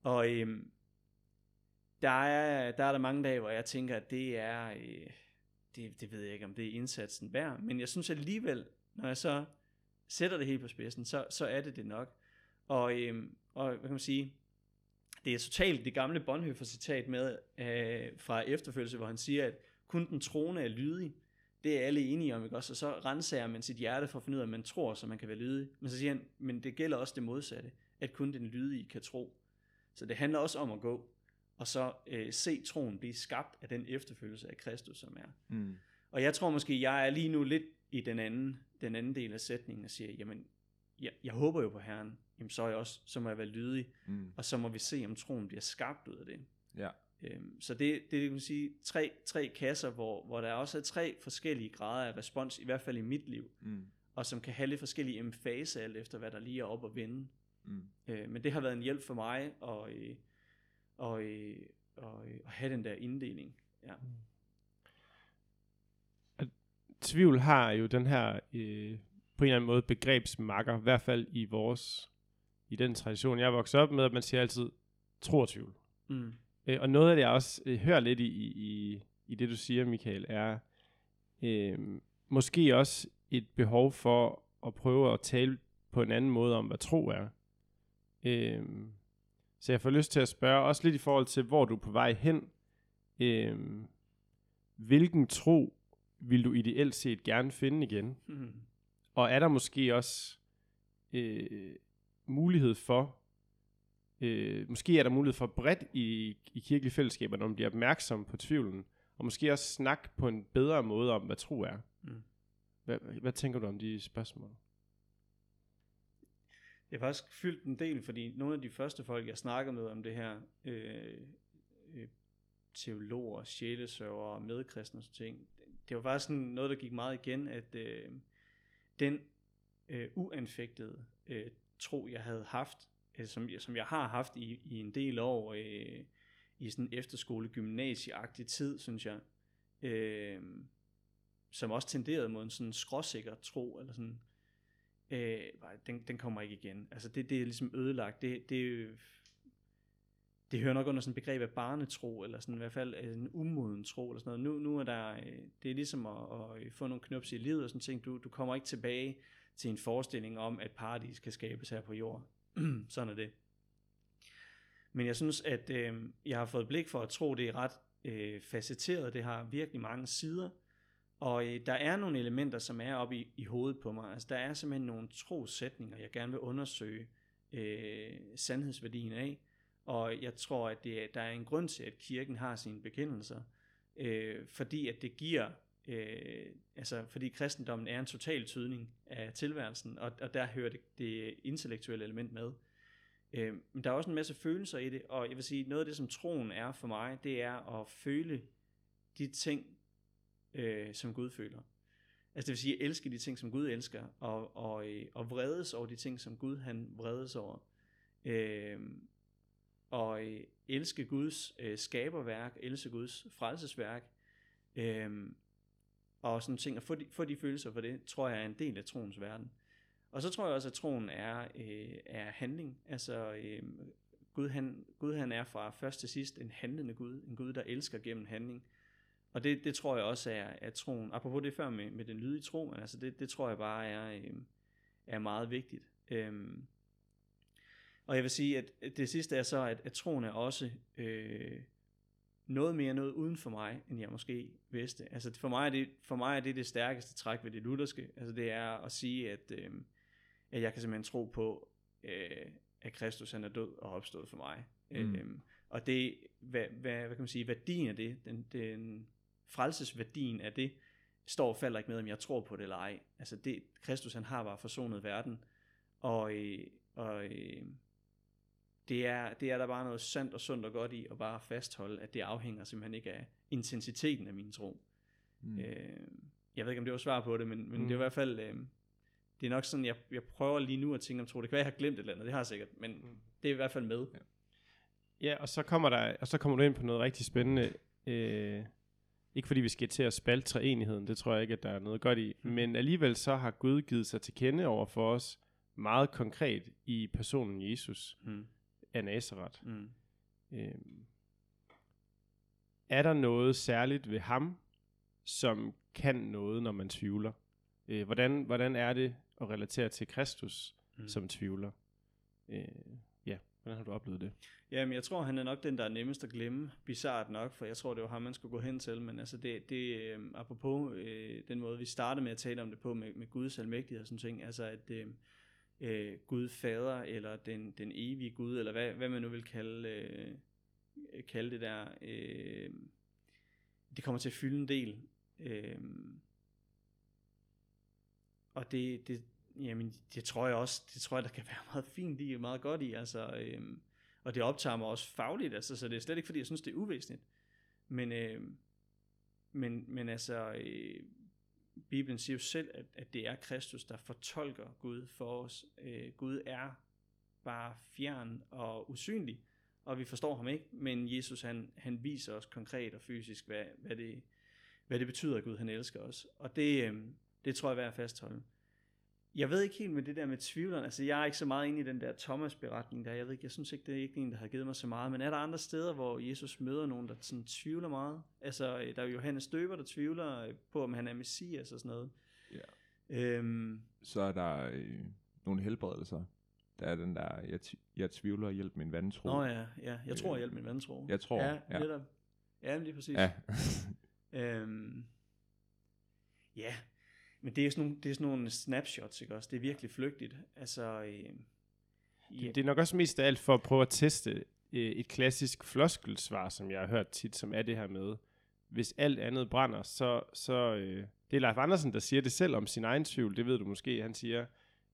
Og øhm, der, er, der er der mange dage, hvor jeg tænker, at det er, øh, det, det ved jeg ikke, om det er indsatsen værd, men jeg synes alligevel, når jeg så sætter det helt på spidsen, så, så er det det nok. Og, øhm, og hvad kan man sige, det er totalt det gamle Bonhoeffer citat med øh, fra efterfølgelse, hvor han siger, at kun den troende er lydig. Det er alle enige om, ikke også? Og så renser man sit hjerte for at finde ud af, at man tror, så man kan være lydig. Men så siger han, men det gælder også det modsatte, at kun den lydige kan tro. Så det handler også om at gå, og så øh, se troen blive skabt af den efterfølgelse af Kristus, som er. Mm. Og jeg tror måske, jeg er lige nu lidt i den anden, den anden del af sætningen og siger, jamen, jeg, jeg håber jo på Herren, jamen så, er jeg også, så må jeg være lydig, Mm. og så må vi se, om troen bliver skabt ud af det. Ja. Øhm, så det, det vil sige tre, tre kasser, hvor, hvor der også er tre forskellige grader af respons, i hvert fald i mit liv, Mm. og som kan have lidt forskellige emfase, alt efter hvad der lige er op at vende. Mm. Øh, men det har været en hjælp for mig at, øh, og, øh, og, øh, at have den der inddeling. Ja. tvivl har jo den her øh, på en eller anden måde begrebsmakker, i hvert fald i vores, i den tradition, jeg vokset op med, at man siger altid tro og tvivl. Mm. Øh, og noget af det, jeg også øh, hører lidt i, i, i det, du siger, Michael, er øh, måske også et behov for at prøve at tale på en anden måde om, hvad tro er. Øh, så jeg får lyst til at spørge, også lidt i forhold til, hvor du er på vej hen. Øh, hvilken tro vil du ideelt set gerne finde igen? Mm. Og er der måske også øh, mulighed for, øh, måske er der mulighed for bredt i, i kirkelige fællesskaber, når man bliver opmærksom på tvivlen, og måske også snakke på en bedre måde om, hvad tro er. Mm. Hvad, hvad tænker du om de spørgsmål? Jeg har faktisk fyldt en del, fordi nogle af de første folk, jeg snakkede med om det her, øh, øh, teologer, sjælesørgere, medkristne og sådan ting, det var faktisk sådan noget, der gik meget igen, at øh, den øh, uanfægtede øh, tro, jeg havde haft, øh, som, som jeg har haft i, i en del år, øh, i sådan efterskole gymnasieagtig tid, synes jeg, øh, som også tenderede mod en sådan skråsikker tro, eller sådan, øh, den, den kommer ikke igen. Altså det, det er ligesom ødelagt. Det, det, det hører nok under sådan et begreb af barnetro, eller sådan i hvert fald en umoden tro, eller sådan noget. Nu, nu er der, øh, det er ligesom at, at øh, få nogle knups i livet og sådan ting. Du, du kommer ikke tilbage til en forestilling om, at paradis kan skabes her på jord. sådan er det. Men jeg synes, at øh, jeg har fået blik for at tro, det er ret øh, facetteret. Det har virkelig mange sider. Og øh, der er nogle elementer, som er oppe i, i hovedet på mig. Altså der er simpelthen nogle trosætninger, jeg gerne vil undersøge øh, sandhedsværdien af. Og jeg tror, at det, der er en grund til, at kirken har sine bekendelser. Øh, fordi at det giver, øh, altså fordi kristendommen er en total tydning af tilværelsen, og, og der hører det, det intellektuelle element med. Øh, men der er også en masse følelser i det, og jeg vil sige, noget af det, som troen er for mig, det er at føle de ting, øh, som Gud føler. Altså det vil sige, at elske de ting, som Gud elsker, og, og, øh, og vredes over de ting, som Gud han vredes over. Øh, og øh, elske Guds øh, skaberværk, elske Guds frelsesværk, øh, og sådan ting, og få de, få de følelser for det, tror jeg er en del af troens verden. Og så tror jeg også, at troen er, øh, er handling. Altså, øh, Gud, han, Gud han er fra først til sidst en handlende Gud, en Gud, der elsker gennem handling. Og det, det tror jeg også er, er troen. Apropos det før med, med den lydige tro, men altså det, det tror jeg bare er, øh, er meget vigtigt. Øhm, og jeg vil sige, at det sidste er så, at, at troen er også øh, noget mere noget uden for mig, end jeg måske vidste. Altså for mig er det, for mig er det, det stærkeste træk ved det lutherske. Altså det er at sige, at, øh, at jeg kan simpelthen tro på, øh, at Kristus han er død og opstået for mig. Mm. Øhm, og det, hvad, hvad, hvad kan man sige, værdien af det, den, den frelsesværdien af det, står og falder ikke med, om jeg tror på det eller ej. Altså det, Kristus han har bare forsonet verden, og, øh, og øh, det, er, det er der bare noget sandt og sundt og godt i, at bare fastholde, at det afhænger simpelthen ikke af intensiteten af min tro. Mm. Øh, jeg ved ikke, om det var svar på det, men, men mm. det er i hvert fald, øh, det er nok sådan, jeg, jeg prøver lige nu at tænke om tro. Det kan være, jeg har glemt et eller andet, det har jeg sikkert, men mm. det er i hvert fald med. Ja. Ja, og så kommer der, og så kommer du ind på noget rigtig spændende. Øh, ikke fordi vi skal til at spalte treenigheden, det tror jeg ikke, at der er noget godt i. Mm. Men alligevel så har Gud givet sig til kende over for os meget konkret i personen Jesus mm. af Nazareth. Mm. Øh, er der noget særligt ved ham, som kan noget, når man tvivler? Øh, hvordan, hvordan er det at relatere til Kristus mm. som tvivler? Øh, hvordan har du oplevet det? Jamen, jeg tror, han er nok den, der er nemmest at glemme. Bizart nok, for jeg tror, det var ham, man skulle gå hen til. Men altså, det, det øh, apropos øh, den måde, vi startede med at tale om det på med, med Guds almægtighed og sådan ting. Altså, at øh, øh, Gud fader, eller den, den evige Gud, eller hvad, hvad man nu vil kalde, øh, kalde det der, øh, det kommer til at fylde en del. Øh, og det, det, jamen, det tror jeg også, det tror jeg, der kan være meget fint i, meget godt i, altså, øhm, og det optager mig også fagligt, altså, så det er slet ikke, fordi jeg synes, det er uvæsentligt. Men, øhm, men, men altså, øh, Bibelen siger jo selv, at, at det er Kristus, der fortolker Gud for os. Øh, Gud er bare fjern og usynlig, og vi forstår ham ikke, men Jesus han, han viser os konkret og fysisk, hvad, hvad, det, hvad det betyder, at Gud han elsker os. Og det, øh, det tror jeg er værd at fastholde. Jeg ved ikke helt med det der med tvivleren, altså jeg er ikke så meget inde i den der Thomas-beretning der, jeg ved ikke, jeg synes ikke, det er ikke en, der har givet mig så meget, men er der andre steder, hvor Jesus møder nogen, der sådan tvivler meget? Altså, der er jo Johannes Døber, der tvivler på, om han er messias og sådan noget. Ja. Øhm, så er der øh, nogle helbredelser. Der er den der, jeg, jeg tvivler, hjælp min vantro. Nå ja, ja. jeg tror, øh, hjælp min vantro. Jeg tror, ja. Ja, netop. Ja, lige præcis. Ja. øhm, ja, men det er sådan nogle, det er sådan nogle snapshots, ikke også? Det er virkelig flygtigt. Altså, øh, ja. Det er nok også mest af alt for at prøve at teste øh, et klassisk floskelsvar, som jeg har hørt tit, som er det her med, hvis alt andet brænder, så, så øh, det er Leif Andersen, der siger det selv om sin egen tvivl, det ved du måske, han siger,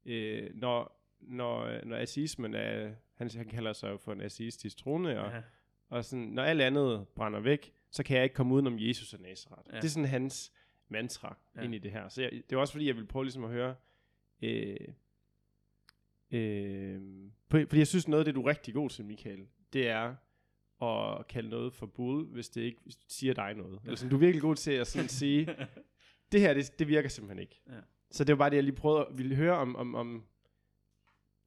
øh, når, når, når atheismen er, han, han kalder sig jo for en atheistisk trone, og, og sådan, når alt andet brænder væk, så kan jeg ikke komme udenom Jesus og Nazareth. Ja. Det er sådan hans, mantra ja. ind i det her. Så jeg, det er også fordi, jeg vil prøve ligesom at høre, øh, øh, fordi jeg synes noget af det, du er rigtig god til, Michael, det er at kalde noget for bud, hvis det ikke hvis det siger dig noget. Eller sådan, du er virkelig god til at sådan sige, det her, det, det virker simpelthen ikke. Ja. Så det var bare det, jeg lige prøvede at ville høre om, om, om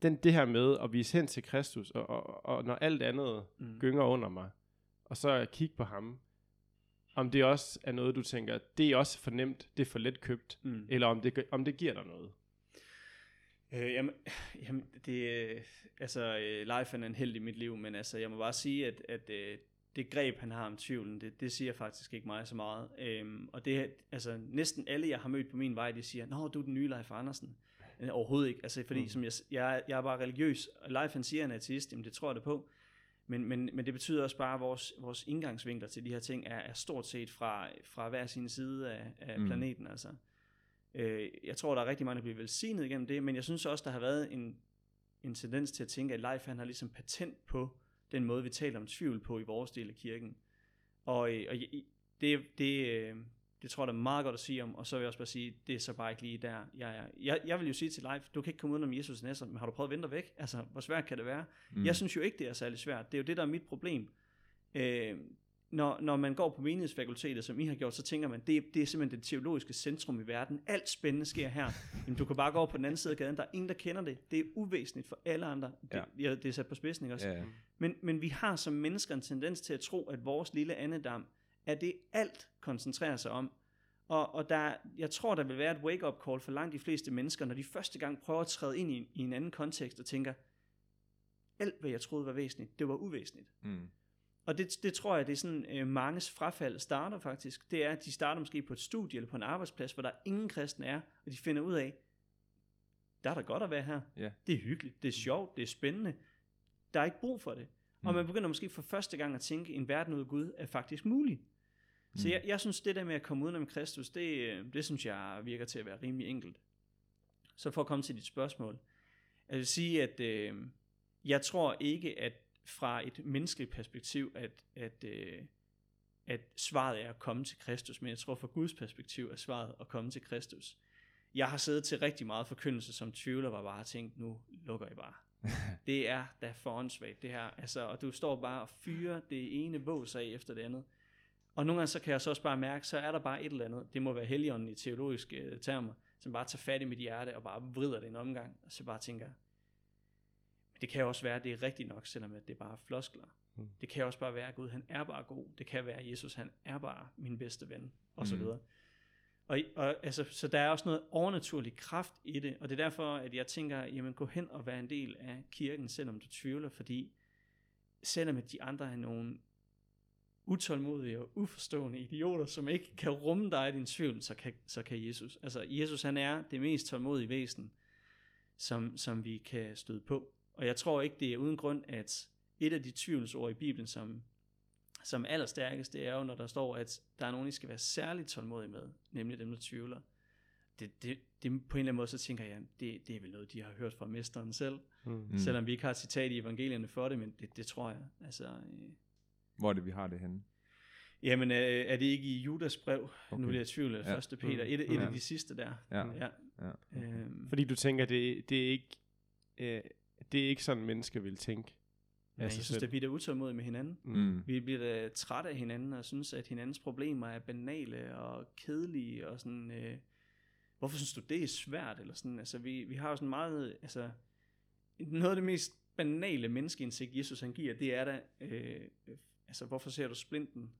den, det her med at vise hen til Kristus, og, og, og når alt andet mm. gynger under mig, og så kigge på ham, om det også er noget, du tænker, det er også for nemt, det er for let købt, mm. eller om det, om det giver dig noget? Øh, jamen, jamen, det, altså, øh, life er en held i mit liv, men altså, jeg må bare sige, at, at øh, det greb, han har om tvivlen, det, det siger faktisk ikke mig så meget. Øhm, og det altså næsten alle, jeg har mødt på min vej, de siger, Nå, du er den nye Leif Andersen. Øh, overhovedet ikke, altså fordi mm. som jeg, jeg, jeg er bare religiøs, og Leif han siger, han er ateist, jamen det tror jeg det på. Men, men, men det betyder også bare, at vores, vores indgangsvinkler til de her ting er, er stort set fra, fra hver sin side af, af mm. planeten. Altså. Øh, jeg tror, der er rigtig mange, der bliver velsignet igennem det, men jeg synes også, der har været en, en tendens til at tænke, at Leif han har ligesom patent på den måde, vi taler om tvivl på i vores del af kirken. Og, øh, og det, det, øh, det tror jeg, der er meget godt at sige om, og så vil jeg også bare sige, det er så bare ikke lige der, jeg er. Jeg, jeg vil jo sige til Leif, du kan ikke komme ud om Jesus næste, men har du prøvet at vente væk? Altså, hvor svært kan det være? Mm. Jeg synes jo ikke, det er særlig svært. Det er jo det, der er mit problem. Øh, når, når man går på menighedsfakultetet, som I har gjort, så tænker man, det, det er simpelthen det teologiske centrum i verden. Alt spændende sker her. Jamen, du kan bare gå over på den anden side af gaden. Der er ingen, der kender det. Det er uvæsentligt for alle andre. Det, ja. Ja, det er sat på spidsen, også? Ja, ja. Men, men vi har som mennesker en tendens til at tro, at vores lille andedam er det alt koncentrerer sig om. Og, og der, jeg tror, der vil være et wake-up call for langt de fleste mennesker, når de første gang prøver at træde ind i, i en anden kontekst og tænker, alt hvad jeg troede var væsentligt, det var uvæsentligt. Mm. Og det, det tror jeg, det er sådan, øh, manges frafald starter faktisk. Det er, at de starter måske på et studie eller på en arbejdsplads, hvor der ingen kristne er, og de finder ud af, der er der godt at være her. Yeah. Det er hyggeligt, det er sjovt, det er spændende. Der er ikke brug for det. Mm. Og man begynder måske for første gang at tænke, en verden uden Gud er faktisk mulig. Mm. Så jeg, jeg synes, det der med at komme udenom Kristus, det, øh, det synes jeg virker til at være rimelig enkelt. Så for at komme til dit spørgsmål. Jeg vil sige, at øh, jeg tror ikke, at fra et menneskeligt perspektiv, at, at, øh, at svaret er at komme til Kristus, men jeg tror fra Guds perspektiv er svaret at komme til Kristus. Jeg har siddet til rigtig meget forkyndelse som tvivler, var bare tænkt, nu lukker jeg bare. det er da foransvagt det her, altså, og du står bare og fyrer det ene vås af efter det andet. Og nogle gange så kan jeg så også bare mærke, så er der bare et eller andet, det må være helligånden i teologiske øh, termer, som bare tager fat i mit hjerte og bare vrider det en omgang, og så bare tænker, det kan også være, at det er rigtigt nok, selvom at det er bare floskler. Mm. Det kan også bare være, at Gud han er bare god. Det kan være, at Jesus han er bare min bedste ven, og så mm. videre. Og, og altså, så der er også noget overnaturlig kraft i det, og det er derfor, at jeg tænker, jamen gå hen og være en del af kirken, selvom du tvivler, fordi selvom at de andre er nogle utålmodige og uforstående idioter, som ikke kan rumme dig i din tvivl, så kan, så kan Jesus. Altså Jesus han er det mest tålmodige væsen, som, som vi kan støde på. Og jeg tror ikke, det er uden grund, at et af de tvivlsord i Bibelen, som, som er allerstærkest, det er jo, når der står, at der er nogen, I skal være særligt tålmodige med, nemlig dem, der tvivler. Det, det, det, på en eller anden måde, så tænker jeg, det, det er vel noget, de har hørt fra mesteren selv. Mm. Selvom vi ikke har citat i evangelierne for det, men det, det tror jeg. Altså, øh, Hvor er det, vi har det henne? Jamen, øh, er det ikke i Judas brev? Okay. Nu er jeg i tvivl, ja. første Peter. Et, et ja. af de sidste der. Ja. ja. ja. Øhm. Fordi du tænker, det, det er ikke... Øh, det er ikke sådan, mennesker vil tænke. Ja, altså, jeg synes, at vi er utålmodige med hinanden. Mm. Vi bliver da trætte af hinanden, og synes, at hinandens problemer er banale og kedelige, og sådan, øh, hvorfor synes du, det er svært? Eller sådan, altså, vi, vi har jo sådan meget, altså, noget af det mest banale menneskeindsigt, Jesus han giver, det er da, øh, altså, hvorfor ser du splinten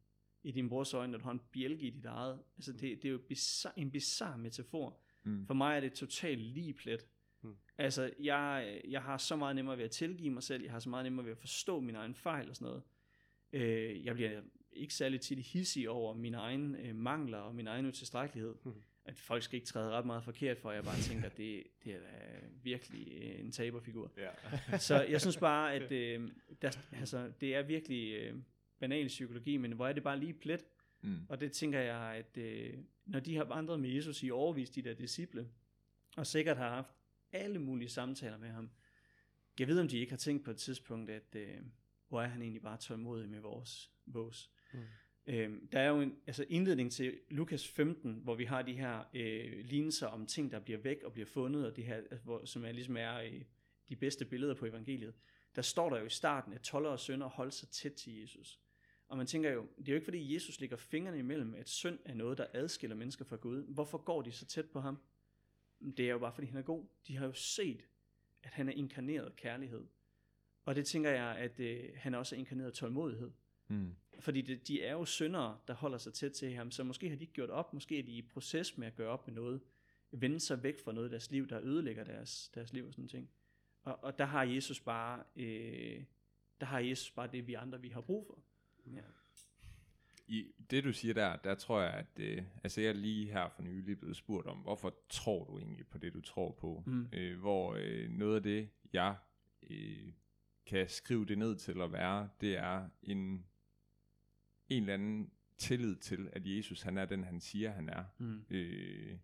i din brors øjne, når du har en bjælke i dit eget? Altså, det, det er jo bizarre, en bizarre metafor. Mm. For mig er det totalt ligeplet Mm. Altså, jeg, jeg har så meget nemmere ved at tilgive mig selv, jeg har så meget nemmere ved at forstå min egen fejl og sådan noget. Øh, jeg bliver ikke særlig tit hissig over mine egne øh, mangler og min egen utilstrækkelighed. Mm. At folk skal ikke træde ret meget forkert for, jeg bare tænker, at det, det er virkelig øh, en taberfigur. Yeah. så jeg synes bare, at øh, der, altså, det er virkelig øh, banal psykologi, men hvor er det bare lige plet. Mm. Og det tænker jeg, at øh, når de har vandret med Jesus i overvis, de der disciple, og sikkert har haft alle mulige samtaler med ham. Jeg ved, om de ikke har tænkt på et tidspunkt, at øh, hvor er han egentlig bare tålmodig med vores bås. Mm. Øhm, der er jo en altså indledning til Lukas 15, hvor vi har de her øh, lignelser om ting, der bliver væk og bliver fundet, og det her, altså, hvor, som er ligesom er øh, de bedste billeder på evangeliet. Der står der jo i starten, at toller og sønder holder sig tæt til Jesus. Og man tænker jo, det er jo ikke fordi Jesus ligger fingrene imellem, at synd er noget, der adskiller mennesker fra Gud. Hvorfor går de så tæt på ham? Det er jo bare fordi han er god. De har jo set, at han er inkarneret kærlighed. Og det tænker jeg, at øh, han også er inkarneret tålmodighed. Mm. Fordi det, de er jo syndere, der holder sig tæt til ham, så måske har de ikke gjort op, måske er de i proces med at gøre op med noget, vende sig væk fra noget af deres liv, der ødelægger deres, deres liv og sådan ting. Og, og der har Jesus bare, øh, der har Jesus bare det, vi andre vi har brug for. Ja. I det du siger der, der tror jeg, at øh, altså jeg lige her for nylig blevet spurgt om, hvorfor tror du egentlig på det, du tror på? Mm. Øh, hvor øh, noget af det, jeg øh, kan skrive det ned til at være, det er en, en eller anden tillid til, at Jesus han er den, han siger, han er. Mm. Øh,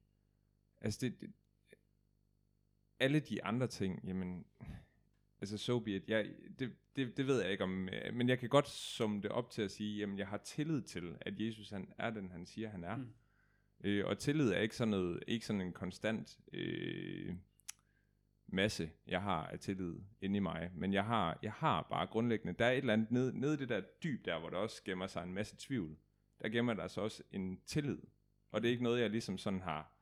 altså det, det, alle de andre ting, jamen, altså so be it, jeg, det, det, det ved jeg ikke om, øh, men jeg kan godt summe det op til at sige, jamen jeg har tillid til, at Jesus han er den, han siger, han er. Mm. Øh, og tillid er ikke sådan, noget, ikke sådan en konstant øh, masse, jeg har af tillid inde i mig, men jeg har, jeg har bare grundlæggende, der er et eller andet nede, nede i det der dyb der, hvor der også gemmer sig en masse tvivl, der gemmer der så også en tillid, og det er ikke noget, jeg ligesom sådan har,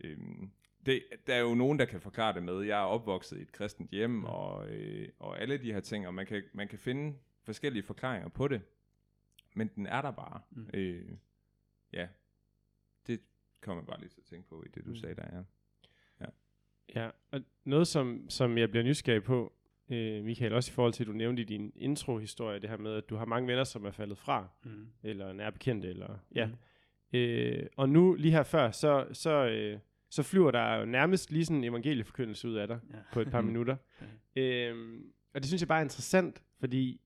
øhm, det, der er jo nogen, der kan forklare det med, jeg er opvokset i et kristent hjem, Mm. og, øh, og alle de her ting, og man kan, man kan finde forskellige forklaringer på det, men den er der bare. Mm. Øh, ja, det kommer jeg bare lige til at tænke på i det, du Mm. sagde der, ja. Ja, og noget som, som jeg bliver nysgerrig på, øh, Michael, også i forhold til, at du nævnte i din intro-historie, det her med, at du har mange venner, som er faldet fra, Mm. eller nær bekendte, eller ja. Mm. Øh, og nu, lige her før, så, så, øh, så flyver der jo nærmest lige sådan en evangelieforkyndelse ud af dig Ja. på et par minutter. Øhm, og det synes jeg bare er interessant, fordi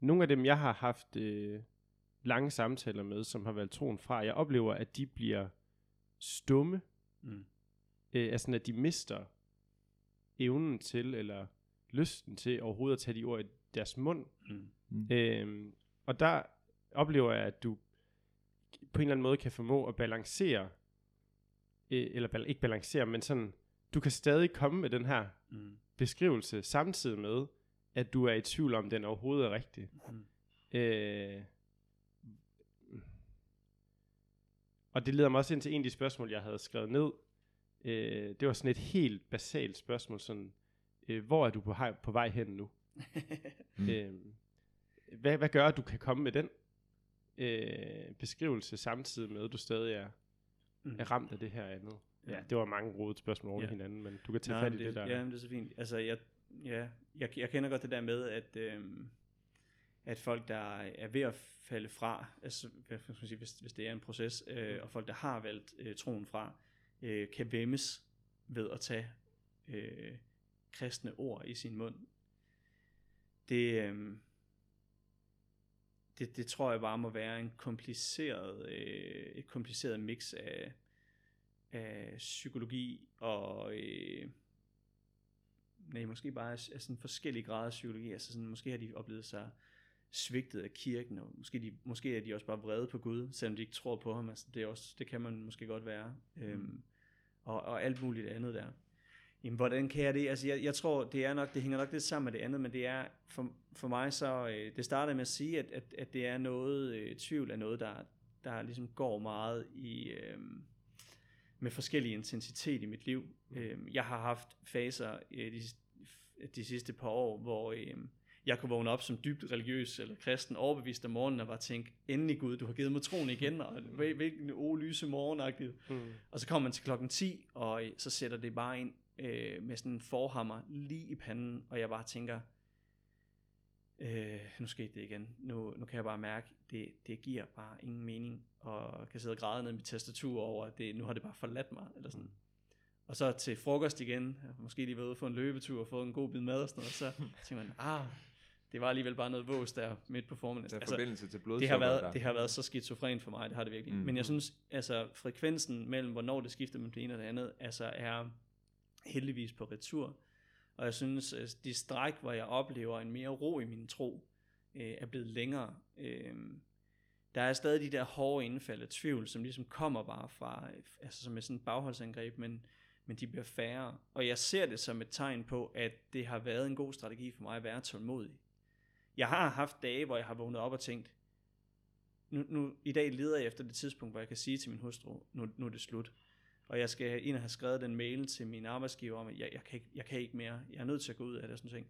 nogle af dem, jeg har haft øh, lange samtaler med, som har valgt troen fra, jeg oplever, at de bliver stumme, Mm. øh, altså at de mister evnen til, eller lysten til overhovedet at tage de ord i deres mund. Mm. Mm. Øhm, og der oplever jeg, at du på en eller anden måde kan formå at balancere, eller bal- ikke balancere, men sådan, du kan stadig komme med den her Mm. beskrivelse, samtidig med, at du er i tvivl om, den overhovedet er rigtig. Mm. Øh, og det leder mig også ind til en af de spørgsmål, jeg havde skrevet ned. Øh, det var sådan et helt basalt spørgsmål, sådan, øh, hvor er du på, hej, på vej hen nu? Mm. Mm. Øh, hvad, hvad gør, at du kan komme med den øh, beskrivelse, samtidig med, at du stadig er, Mm. er ramt af det her andet? Ja, Ja. det var mange rodede spørgsmål over Ja. hinanden, men du kan tage Nej, fat i men det, der. Ja, men det er så fint. Altså, jeg, ja, jeg, jeg kender godt det der med, at, øhm, at folk, der er ved at falde fra, altså, hvad skal man sige, hvis, hvis det er en proces, øh, og folk, der har valgt øh, troen fra, øh, kan vemmes ved at tage øh, kristne ord i sin mund. Det, øh, det, det tror jeg bare må være en kompliceret, øh, et kompliceret mix af, af psykologi og øh, nej, måske bare af, af sådan forskellige grader af psykologi. Altså sådan, måske har de oplevet sig svigtet af kirken, og måske, de, måske er de også bare vrede på Gud, selvom de ikke tror på ham. Altså, det, er også, det kan man måske godt være. Øhm, og, og alt muligt andet der. Jamen, hvordan kan jeg det? Altså, jeg, jeg tror, det er nok, det hænger nok lidt sammen med det andet, men det er, for, for mig så, øh, det starter med at sige, at, at, at det er noget, øh, tvivl er noget, der, der ligesom går meget i, øh, med forskellig intensitet i mit liv. Øh, jeg har haft faser øh, de, de sidste par år, hvor øh, jeg kunne vågne op som dybt religiøs eller kristen, overbevist om morgenen og bare tænke, endelig Gud, du har givet mig troen igen, og hvil- hvilken o lyse morgenagtigt. Mm. Og så kommer man til klokken 10, og så sætter det bare ind øh, med sådan en forhammer lige i panden, og jeg bare tænker, øh, nu skete det igen. Nu, nu kan jeg bare mærke, det, det giver bare ingen mening, og kan sidde og græde ned i mit tastatur over, at det, nu har det bare forladt mig, eller sådan. Og så til frokost igen, måske lige været ude for en løbetur og fået en god bid mad og sådan noget, så tænker man, ah, det var alligevel bare noget vås der midt på formiddagen. Der er Altså, forbindelse til det blodsukker. har, været, der. det har været så skizofren for mig, det har det virkelig. Mm. Men jeg synes, altså frekvensen mellem, hvornår det skifter mellem det ene og det andet, altså er heldigvis på retur. Og jeg synes, at de stræk, hvor jeg oplever en mere ro i min tro, øh, er blevet længere. Øh, der er stadig de der hårde indfald af tvivl, som ligesom kommer bare fra, altså som er sådan et bagholdsangreb, men, men de bliver færre. Og jeg ser det som et tegn på, at det har været en god strategi for mig at være tålmodig. Jeg har haft dage, hvor jeg har vågnet op og tænkt, nu, nu, i dag leder jeg efter det tidspunkt, hvor jeg kan sige til min hustru, nu, nu er det slut. Og jeg skal ind og have skrevet den mail til min arbejdsgiver om, at jeg, jeg, kan, ikke, jeg kan ikke mere. Jeg er nødt til at gå ud af det og sådan ting.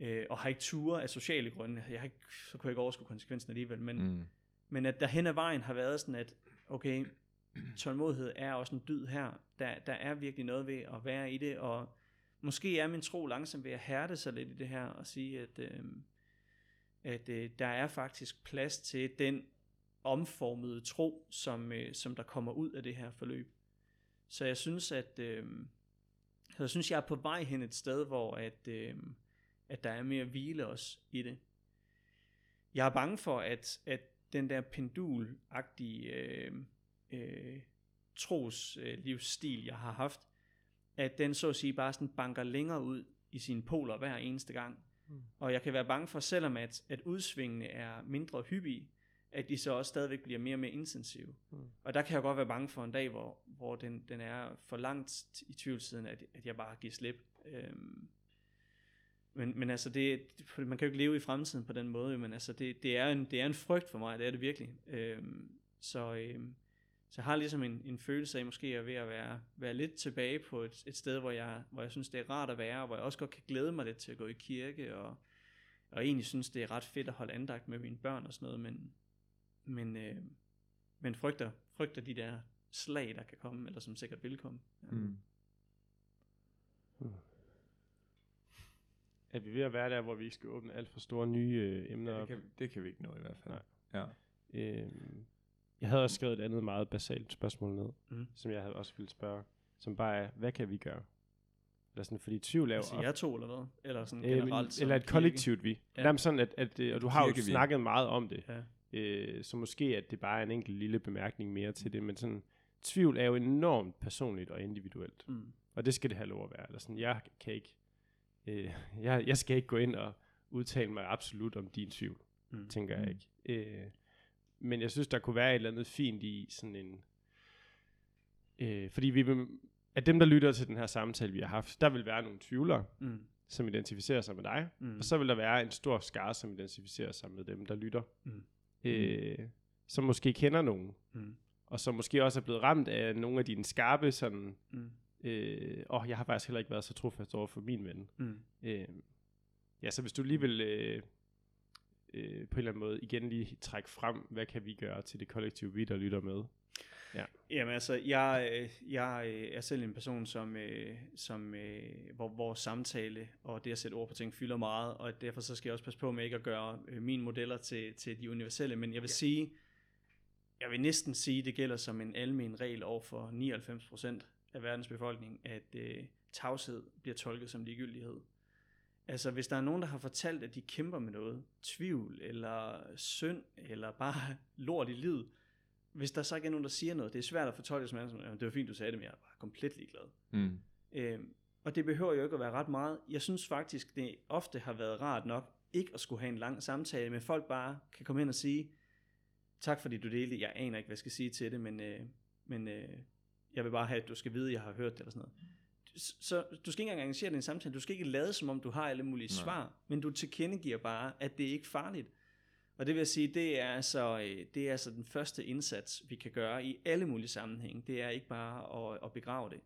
Øh, og har ikke ture af sociale grunde. Jeg har ikke, så kunne jeg ikke overskue konsekvensen alligevel. Men, mm. Men at der hen ad vejen har været sådan, at okay, tålmodighed er også en dyd her. Der, der er virkelig noget ved at være i det, og måske er min tro langsomt ved at hærde sig lidt i det her, og sige, at øh, at øh, der er faktisk plads til den omformede tro, som, øh, som der kommer ud af det her forløb. Så jeg synes, at øh, jeg synes, jeg er på vej hen et sted, hvor at, øh, at der er mere hvile også i det. Jeg er bange for, at, at den der pendulagtige øh, øh, tros øh, livsstil, jeg har haft, at den så at sige bare sådan banker længere ud i sine poler hver eneste gang. Mm. Og jeg kan være bange for, selvom at, at udsvingene er mindre hyppige, at de så også stadigvæk bliver mere og mere intensive. Mm. Og der kan jeg godt være bange for en dag, hvor, hvor den, den er for langt i tvivlsiden, at, at jeg bare giver slip. Øhm, men, men altså, det, man kan jo ikke leve i fremtiden på den måde, men altså, det, det, er, en, det er en frygt for mig, det er det virkelig. Øhm, så, øhm, så jeg har ligesom en, en følelse af, måske er ved at være, være lidt tilbage på et, et sted, hvor jeg, hvor jeg synes, det er rart at være, og hvor jeg også godt kan glæde mig lidt til at gå i kirke, og, og egentlig synes, det er ret fedt at holde andagt med mine børn og sådan noget, men, men, øh, men frygter, frygter de der slag, der kan komme, eller som sikkert vil komme. Ja. Mm. Hmm. Er vi ved at være der, hvor vi ikke skal åbne alt for store nye øh, emner ja, det, kan, det kan vi ikke nå i hvert fald. Nej. Ja. Øhm, jeg havde også skrevet et andet meget basalt spørgsmål ned, mm. som jeg havde også ville spørge, som bare er, hvad kan vi gøre? Eller sådan, fordi tvivl er jo... Altså jeg to, eller hvad? Eller sådan øhm, generelt? Eller et kollektivt vi. Ja. Jamen sådan, at, at, og du har jo snakket meget om det. Ja. Øh, så måske, at det bare er en enkelt lille bemærkning mere til det, men sådan, tvivl er jo enormt personligt og individuelt. Mm. Og det skal det have lov at være. Eller sådan, jeg kan ikke, øh, jeg, jeg skal ikke gå ind og udtale mig absolut om din tvivl, mm. tænker jeg mm. ikke. Øh, men jeg synes, der kunne være et eller andet fint i sådan en... Øh, fordi vi at dem, der lytter til den her samtale, vi har haft, der vil være nogle tvivlere, mm. som identificerer sig med dig, mm. og så vil der være en stor skare, som identificerer sig med dem, der lytter. Mm øh, som måske kender nogen, mm. og som måske også er blevet ramt af nogle af dine skarpe sådan, mm. øh, åh, jeg har faktisk heller ikke været så trofast over for min ven. Mm. Øh, ja, så hvis du lige vil øh, øh, på en eller anden måde igen lige trække frem, hvad kan vi gøre til det kollektive vi, der lytter med? Ja. Jamen altså, jeg, jeg er selv en person, som, som hvor vores samtale og det at sætte ord på ting fylder meget, og derfor så skal jeg også passe på med ikke at gøre mine modeller til, til de universelle, men jeg vil ja. sige, jeg vil næsten sige, det gælder som en almen regel over for 99% af verdens befolkning, at øh, tavshed bliver tolket som ligegyldighed. Altså hvis der er nogen, der har fortalt, at de kæmper med noget, tvivl eller synd, eller bare lort i livet, hvis der så ikke er nogen, der siger noget, det er svært at fortolke som andet, det var fint, du sagde det, men jeg er bare komplet ligeglad. Mm. Øhm, og det behøver jo ikke at være ret meget. Jeg synes faktisk, det ofte har været rart nok, ikke at skulle have en lang samtale, men folk bare kan komme hen og sige, tak fordi du delte, jeg aner ikke, hvad jeg skal sige til det, men, øh, men øh, jeg vil bare have, at du skal vide, at jeg har hørt det, eller sådan noget. Så du skal ikke engang i en samtale, du skal ikke lade, som om du har alle mulige Nej. svar, men du tilkendegiver bare, at det er ikke farligt. Og det vil jeg sige, det er, altså, øh, det er altså den første indsats, vi kan gøre i alle mulige sammenhænge. Det er ikke bare at, at begrave det.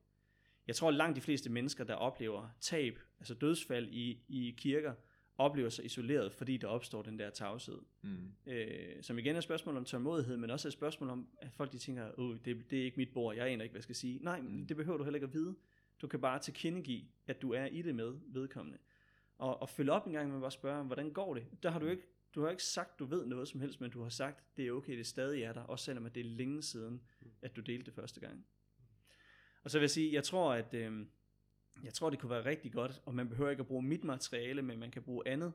Jeg tror, at langt de fleste mennesker, der oplever tab, altså dødsfald i, i kirker, oplever sig isoleret, fordi der opstår den der tavshed. Mm. Øh, som igen er et spørgsmål om tålmodighed, men også et spørgsmål om, at folk de tænker, oh, det, det er ikke mit bord, jeg aner ikke, hvad jeg skal sige. Nej, mm. det behøver du heller ikke at vide. Du kan bare tilkendegive, at du er i det med vedkommende. Og, og følge op en gang med at spørge, hvordan går det? Der har du ikke du har ikke sagt, du ved noget som helst, men du har sagt, det er okay, det stadig er der, også selvom det er længe siden, at du delte det første gang. Og så vil jeg sige, jeg tror, at øh, jeg tror, det kunne være rigtig godt, og man behøver ikke at bruge mit materiale, men man kan bruge andet,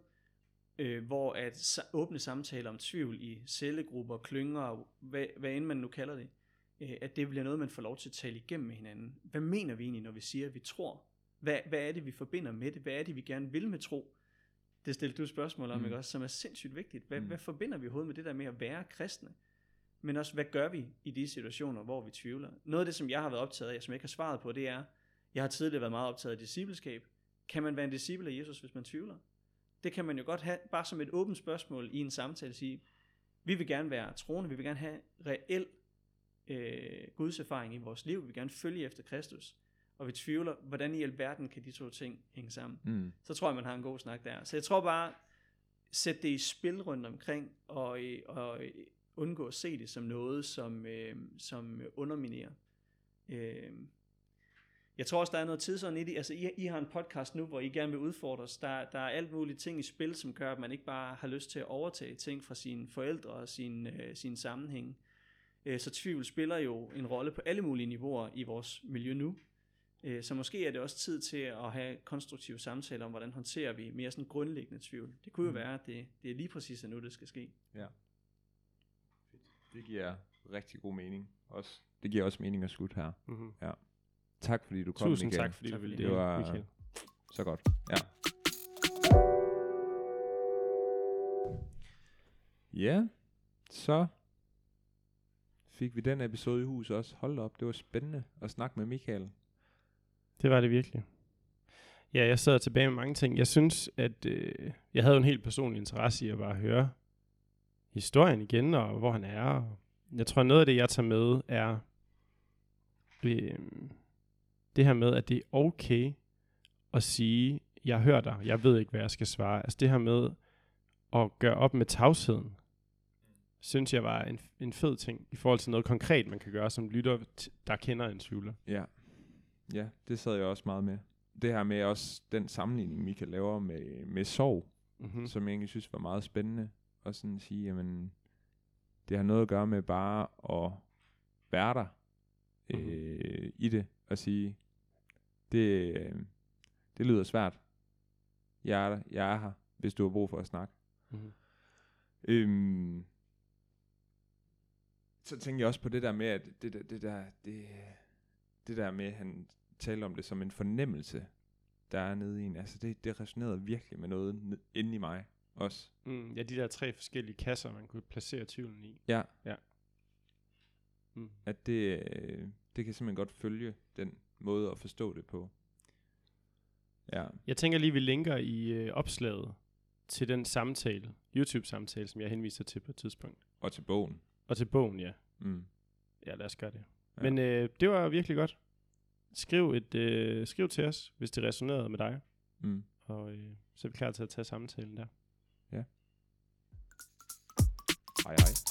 øh, hvor at åbne samtaler om tvivl i cellegrupper, klynger, hvad, hvad end man nu kalder det, øh, at det bliver noget, man får lov til at tale igennem med hinanden. Hvad mener vi egentlig, når vi siger, at vi tror? Hvad, hvad er det, vi forbinder med det? Hvad er det, vi gerne vil med tro? Det stillede du spørgsmål om, mm. ikke også, som er sindssygt vigtigt. Hvad, mm. hvad forbinder vi overhovedet med det der med at være kristne? Men også, hvad gør vi i de situationer, hvor vi tvivler? Noget af det, som jeg har været optaget af, som jeg ikke har svaret på, det er, jeg har tidligere været meget optaget af discipleskab. Kan man være en disciple af Jesus, hvis man tvivler? Det kan man jo godt have, bare som et åbent spørgsmål i en samtale, sige, vi vil gerne være troende, vi vil gerne have reel øh, Guds erfaring i vores liv, vi vil gerne følge efter Kristus og vi tvivler, hvordan i alverden kan de to ting hænge sammen, mm. så tror jeg, man har en god snak der. Så jeg tror bare, sæt det i spil rundt omkring, og, og undgå at se det som noget, som, øh, som underminerer. Øh, jeg tror også, der er noget tidsånd i det. Altså, I, I har en podcast nu, hvor I gerne vil udfordre os. Der, der er alt muligt ting i spil, som gør, at man ikke bare har lyst til at overtage ting fra sine forældre og sine, øh, sine sammenhænge. Øh, så tvivl spiller jo en rolle på alle mulige niveauer i vores miljø nu. Øh, så måske er det også tid til at have konstruktive samtaler om, hvordan håndterer vi mere sådan grundlæggende tvivl. Det kunne jo Mm. være, at det, det er lige præcis nu, det skal ske. Det giver rigtig god mening. Også. Det giver også mening at slutte her. Mm-hmm. Tak fordi du kom, Tusind Michael. tak, fordi Tak du ville dele, Det var- Michael. Så godt. Ja. Ja, så fik vi den episode i hus også. Hold da op, det var spændende at snakke med Michael. Det var det virkelig. Ja, jeg sad tilbage med mange ting. Jeg synes, at øh, jeg havde en helt personlig interesse i at bare høre historien igen, og hvor han er. Jeg tror, noget af det, jeg tager med, er øh, det her med, at det er okay at sige, jeg hører dig, jeg ved ikke, hvad jeg skal svare. Altså det her med at gøre op med tavsheden, synes jeg var en, en fed ting, i forhold til noget konkret, man kan gøre som lytter, der kender en tvivler. Ja. Ja, det sad jeg også meget med. Det her med også den sammenligning, Michael laver med, med sorg, Mm-hmm. mm. som jeg egentlig synes var meget spændende. Og sådan at sige, jamen, det har noget at gøre med bare at være der Mhm. øh, i det, og sige, det, øh, det lyder svært. Jeg er der, jeg er her, hvis du har brug for at snakke. Mm-hmm. Øhm, så tænker jeg også på det der med, at det, der- det, der, det, det der med, han taler om det som en fornemmelse, der er nede i en. Altså det, det resonerede virkelig med noget inde i mig også. Mm, ja, de der tre forskellige kasser, man kunne placere tvivlen i. Ja. Ja. Mm. At det, øh, det kan simpelthen godt følge den måde at forstå det på. Ja, Jeg tænker lige, vi linker i øh, opslaget til den samtale, YouTube-samtale, som jeg henviser til på et tidspunkt. og til bogen. Og til bogen, ja. Mm. Ja, lad os gøre det. Ja. Men øh, det var virkelig godt skriv, et, øh, skriv til os, hvis det resonerede med dig. Mm. Og øh, så er vi klar til at tage samtalen der. Ja. Hej hej.